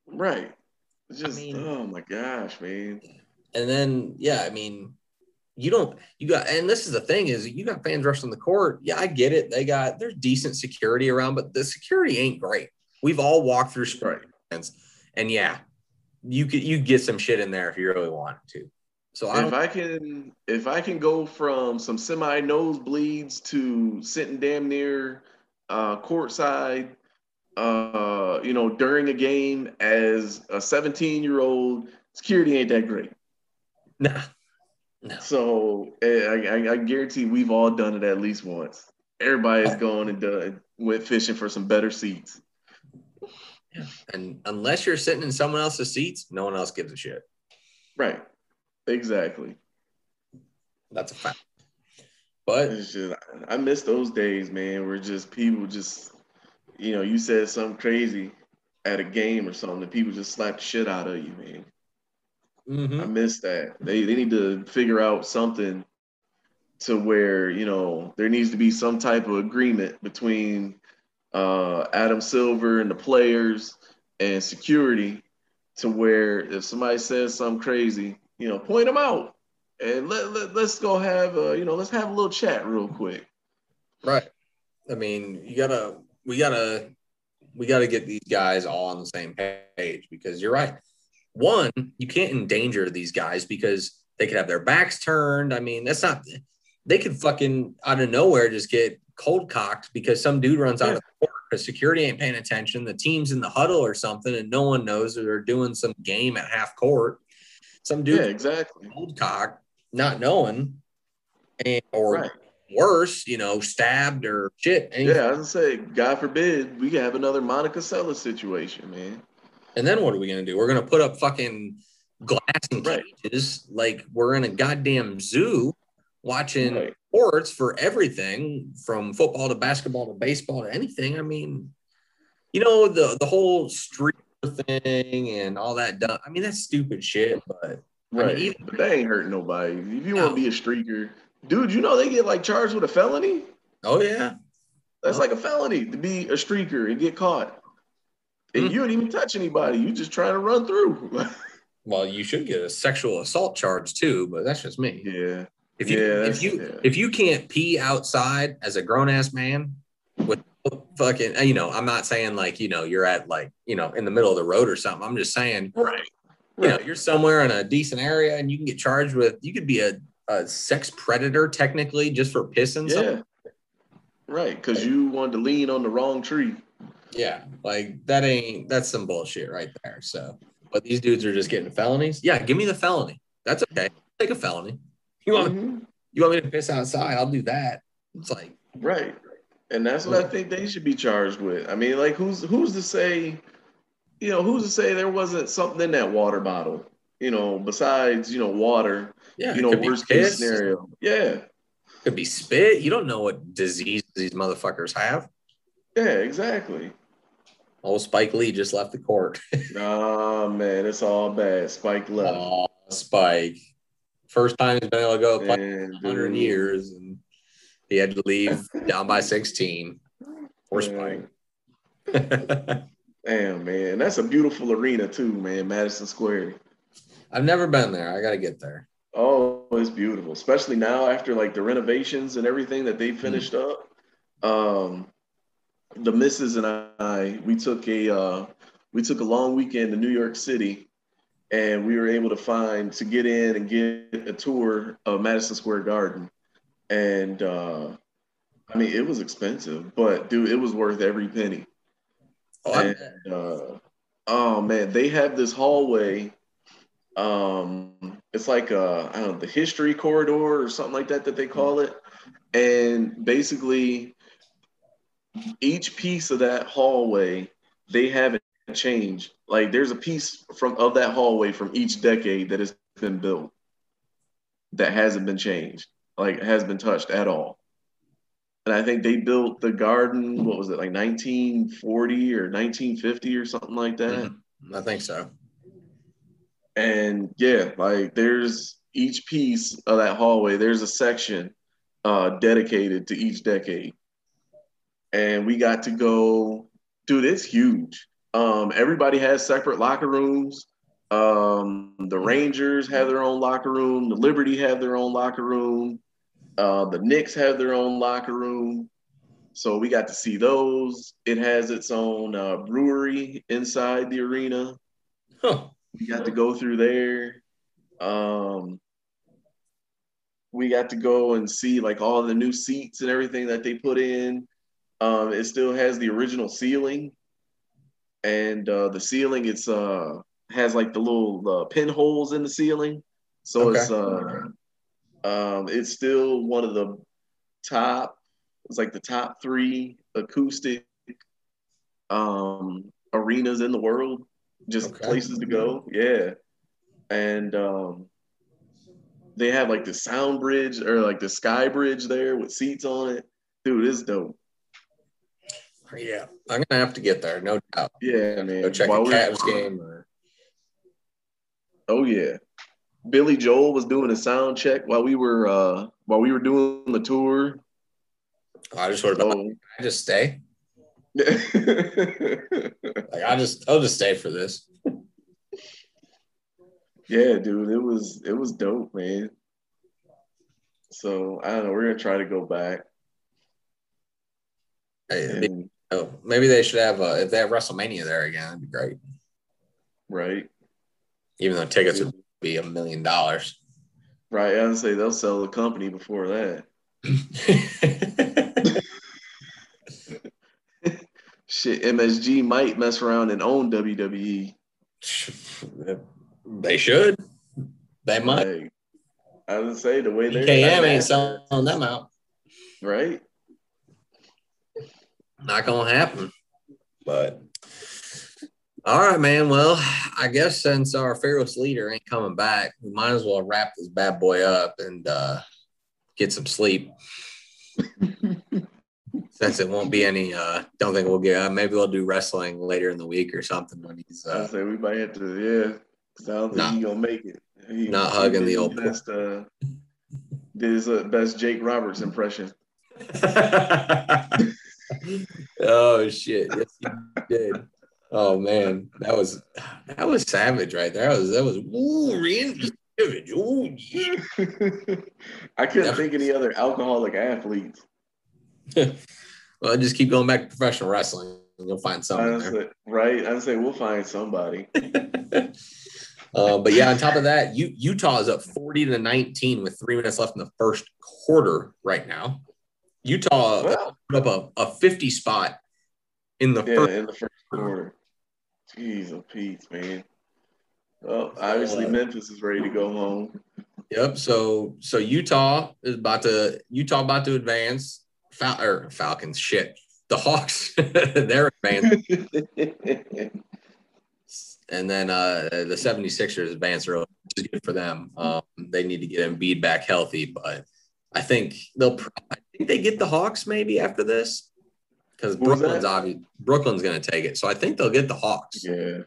Right. Just I mean, oh my gosh man. and then, yeah, I mean, you don't, you got, and this is the thing is you got fans rushing the court. Yeah, I get it. They got, there's decent security around, but the security ain't great. We've all walked through sports, and yeah, you could, you get some shit in there if you really wanted to. So I if I can, if I can go from some semi nosebleeds to sitting damn near uh, courtside, uh, you know, during a game as a 17 year old, security ain't that great. No. No. So eh, I, I, I, guarantee we've all done it at least once. Everybody's gone and done went fishing for some better seats. Yeah. And unless you're sitting in someone else's seats, no one else gives a shit. Right. Exactly. That's a fact. But just, I miss those days, man, where just people just, you know, you said something crazy at a game or something, and people just slap the shit out of you, man. Mm-hmm. I miss that. They they need to figure out something to where you know there needs to be some type of agreement between uh, Adam Silver and the players and security to where if somebody says something crazy, you know, point them out and let, let let's go have a you know let's have a little chat real quick. Right. I mean, you gotta we gotta we gotta get these guys all on the same page because you're right one, you can't endanger these guys because they could have their backs turned. I mean, that's not they could fucking out of nowhere just get cold cocked because some dude runs out of the court because security ain't paying attention. The team's in the huddle or something, and no one knows that they're doing some game at half court. Some dude, yeah, exactly, cold cock, not knowing, and or right. worse, you know, stabbed or shit. Yeah, I was say, God forbid, we have another Monica Seles situation, man. And then what are we gonna do? We're gonna put up fucking glass and cages right. like we're in a goddamn zoo watching right. sports for everything from football to basketball to baseball to anything. I mean, you know, the the whole street thing and all that done. I mean, that's stupid shit, but right. I mean, even, but they ain't hurting nobody. If you no. want to be a streaker, dude, you know they get like charged with a felony. Oh yeah, that's oh. like a felony to be a streaker and get caught. And mm-hmm. you don't even touch anybody. You just trying to run through. well, you should get a sexual assault charge too, but that's just me. Yeah. If you yeah, if you yeah. if you can't pee outside as a grown ass man with fucking uh, you know, I'm not saying like, you know, you're at like, you know, in the middle of the road or something. I'm just saying right. You know, you're somewhere in a decent area and you can get charged with you could be a, a sex predator technically just for pissing yeah. Something. Right, because you wanted to lean on the wrong tree. Yeah, like that ain't that's some bullshit right there. So, but these dudes are just getting felonies. Yeah, give me the felony. That's okay. Take a felony. You want mm-hmm. you want me to piss outside? I'll do that. It's like right, and that's what I think they should be charged with. I mean, like who's who's to say, you know, who's to say there wasn't something in that water bottle? You know, besides you know water. Yeah, you know, worst case scenario. Yeah, could be spit. You don't know what disease these motherfuckers have. Yeah, exactly. Oh, Spike Lee just left the court. oh man, it's all bad. Spike left. Oh, Spike. First time he's been able to go man, 100 years, and he had to leave down by 16 for Spike. Damn, man. That's a beautiful arena too, man. Madison Square. I've never been there. I got to get there. Oh, it's beautiful, especially now after like the renovations and everything that they finished mm. up. Um, the missus and I, we took a uh, we took a long weekend to New York City, and we were able to find to get in and get a tour of Madison Square Garden, and uh, I mean it was expensive, but dude, it was worth every penny. Oh, and, uh, oh man, they have this hallway. Um, it's like a I don't know the history corridor or something like that that they call it, and basically each piece of that hallway they haven't changed. Like there's a piece from of that hallway from each decade that has been built that hasn't been changed, like has been touched at all. And I think they built the garden, what was it, like 1940 or 1950 or something like that? Mm-hmm. I think so. And yeah, like there's each piece of that hallway, there's a section uh, dedicated to each decade and we got to go. Dude, it's huge. Um, everybody has separate locker rooms. Um, the Rangers have their own locker room. The Liberty have their own locker room. Uh, the Knicks have their own locker room. So we got to see those. It has its own uh, brewery inside the arena. Huh. We got to go through there. Um, we got to go and see like all the new seats and everything that they put in. Um, it still has the original ceiling, and uh, the ceiling it's uh has like the little uh, pinholes in the ceiling, so okay. it's uh um it's still one of the top. It's like the top three acoustic um arenas in the world, just okay. places to go. Yeah, and um they have like the sound bridge or like the sky bridge there with seats on it. Dude, it's dope. Yeah, I'm gonna have to get there, no doubt. Yeah, man. Go check While a Cavs game. Or... Oh yeah, Billy Joel was doing a sound check while we were uh while we were doing the tour. Oh, I just sort of oh. I just stay. like I just I'll just stay for this. Yeah, dude, it was it was dope, man. So I don't know. We're gonna try to go back. Hey, and, Oh, maybe they should have uh, if they have WrestleMania there again, that'd be great. Right. Even though tickets would be a million dollars. Right. I would say they'll sell the company before that. Shit, MSG might mess around and own WWE. They should. They might. I would say the way they're KM ain't selling them out. Right. Not gonna happen. But all right, man. Well, I guess since our fearless leader ain't coming back, we might as well wrap this bad boy up and uh, get some sleep. since it won't be any, uh, don't think we'll get. Uh, maybe we'll do wrestling later in the week or something when he's. Uh, I say we might have to, yeah. Cause I don't think not, he's gonna make it. He, not hugging the old best. Uh, did his uh, best Jake Roberts impression. oh shit! Yes, you did. Oh man, that was that was savage right there. That was that was ooh, Randy Savage. Ooh, yeah. I couldn't yeah. think any other alcoholic athletes. well, just keep going back to professional wrestling, and you'll find something. right? I'd say we'll find somebody. uh, but yeah, on top of that, U- Utah is up forty to nineteen with three minutes left in the first quarter right now. Utah well, put up a, a 50 spot in the yeah, first in the first quarter. Jeez, oh Pete, man. Well, obviously uh, Memphis is ready to go home. Yep. So so Utah is about to Utah about to advance. Fal- or Falcons shit. The Hawks they're advancing. and then uh, the 76ers advance early, which is good for them. Um, they need to get Embiid back healthy, but I think they'll. I think they get the Hawks maybe after this because Brooklyn's obvious. Brooklyn's going to take it, so I think they'll get the Hawks. Yeah.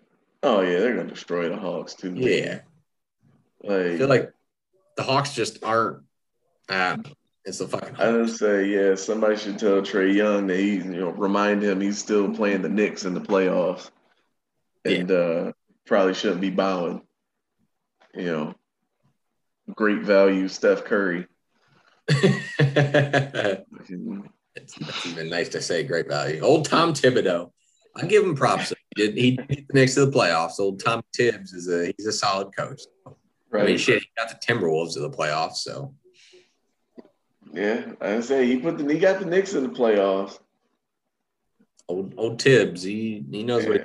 Oh yeah, they're going to destroy the Hawks too. Yeah. Like, I feel like the Hawks just aren't. Uh, It's the fucking. I would say, yeah, somebody should tell Trae Young that he, you know, remind him he's still playing the Knicks in the playoffs, and uh, probably shouldn't be bowing. You know, great value, Steph Curry. It's, it's even nice to say great value. Old Tom Thibodeau. I give him props. He did he did next to the playoffs. Old Tom Thibs is a he's a solid coach. Right. I mean, shit, he got the Timberwolves to the playoffs. So yeah, I say he put the he got the Knicks in the playoffs. old old Thibs, he he knows what.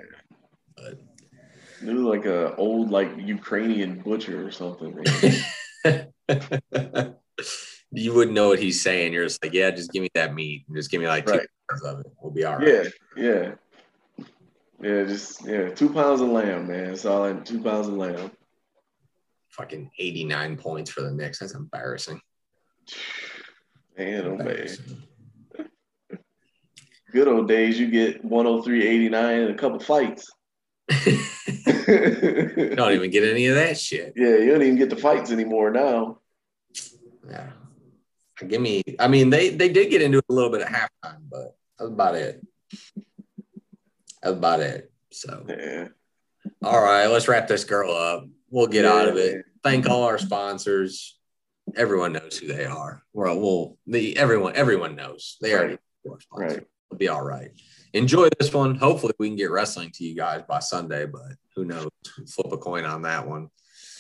Yeah. He was like a old like Ukrainian butcher or something. you wouldn't know what he's saying. You're just like, yeah, just give me that meat and just give me like two Right. pounds of it. We'll be all right. Yeah, yeah, yeah. Just yeah, two pounds of lamb, man. It's all in two pounds of lamb. Fucking 89 points for the Knicks. That's embarrassing. Man, oh man. Good old days, you get 103.89 in a couple fights. Don't even get any of that shit. Yeah, you don't even get the fights anymore now. Yeah. Give me. I mean, they they did get into it a little bit at halftime, but that's about it. That's about it. So, Yeah. all right, let's wrap this girl up. We'll get out of it. Thank all our sponsors. Everyone knows who they are. Well, well, the everyone everyone knows. They already know sponsors. Right. It'll be all right. Enjoy this one. Hopefully, we can get wrestling to you guys by Sunday, but who knows? Flip a coin on that one.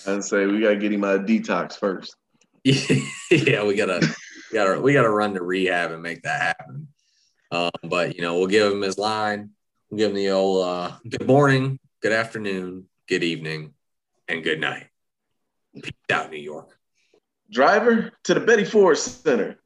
I'd say we gotta get him out of detox first. yeah, we gotta, we gotta, we gotta run to rehab and make that happen. Um, but you know, we'll give him his line. We'll give him the old uh, good morning, good afternoon, good evening, and good night. Peace out, New York. Driver to the Betty Ford Center.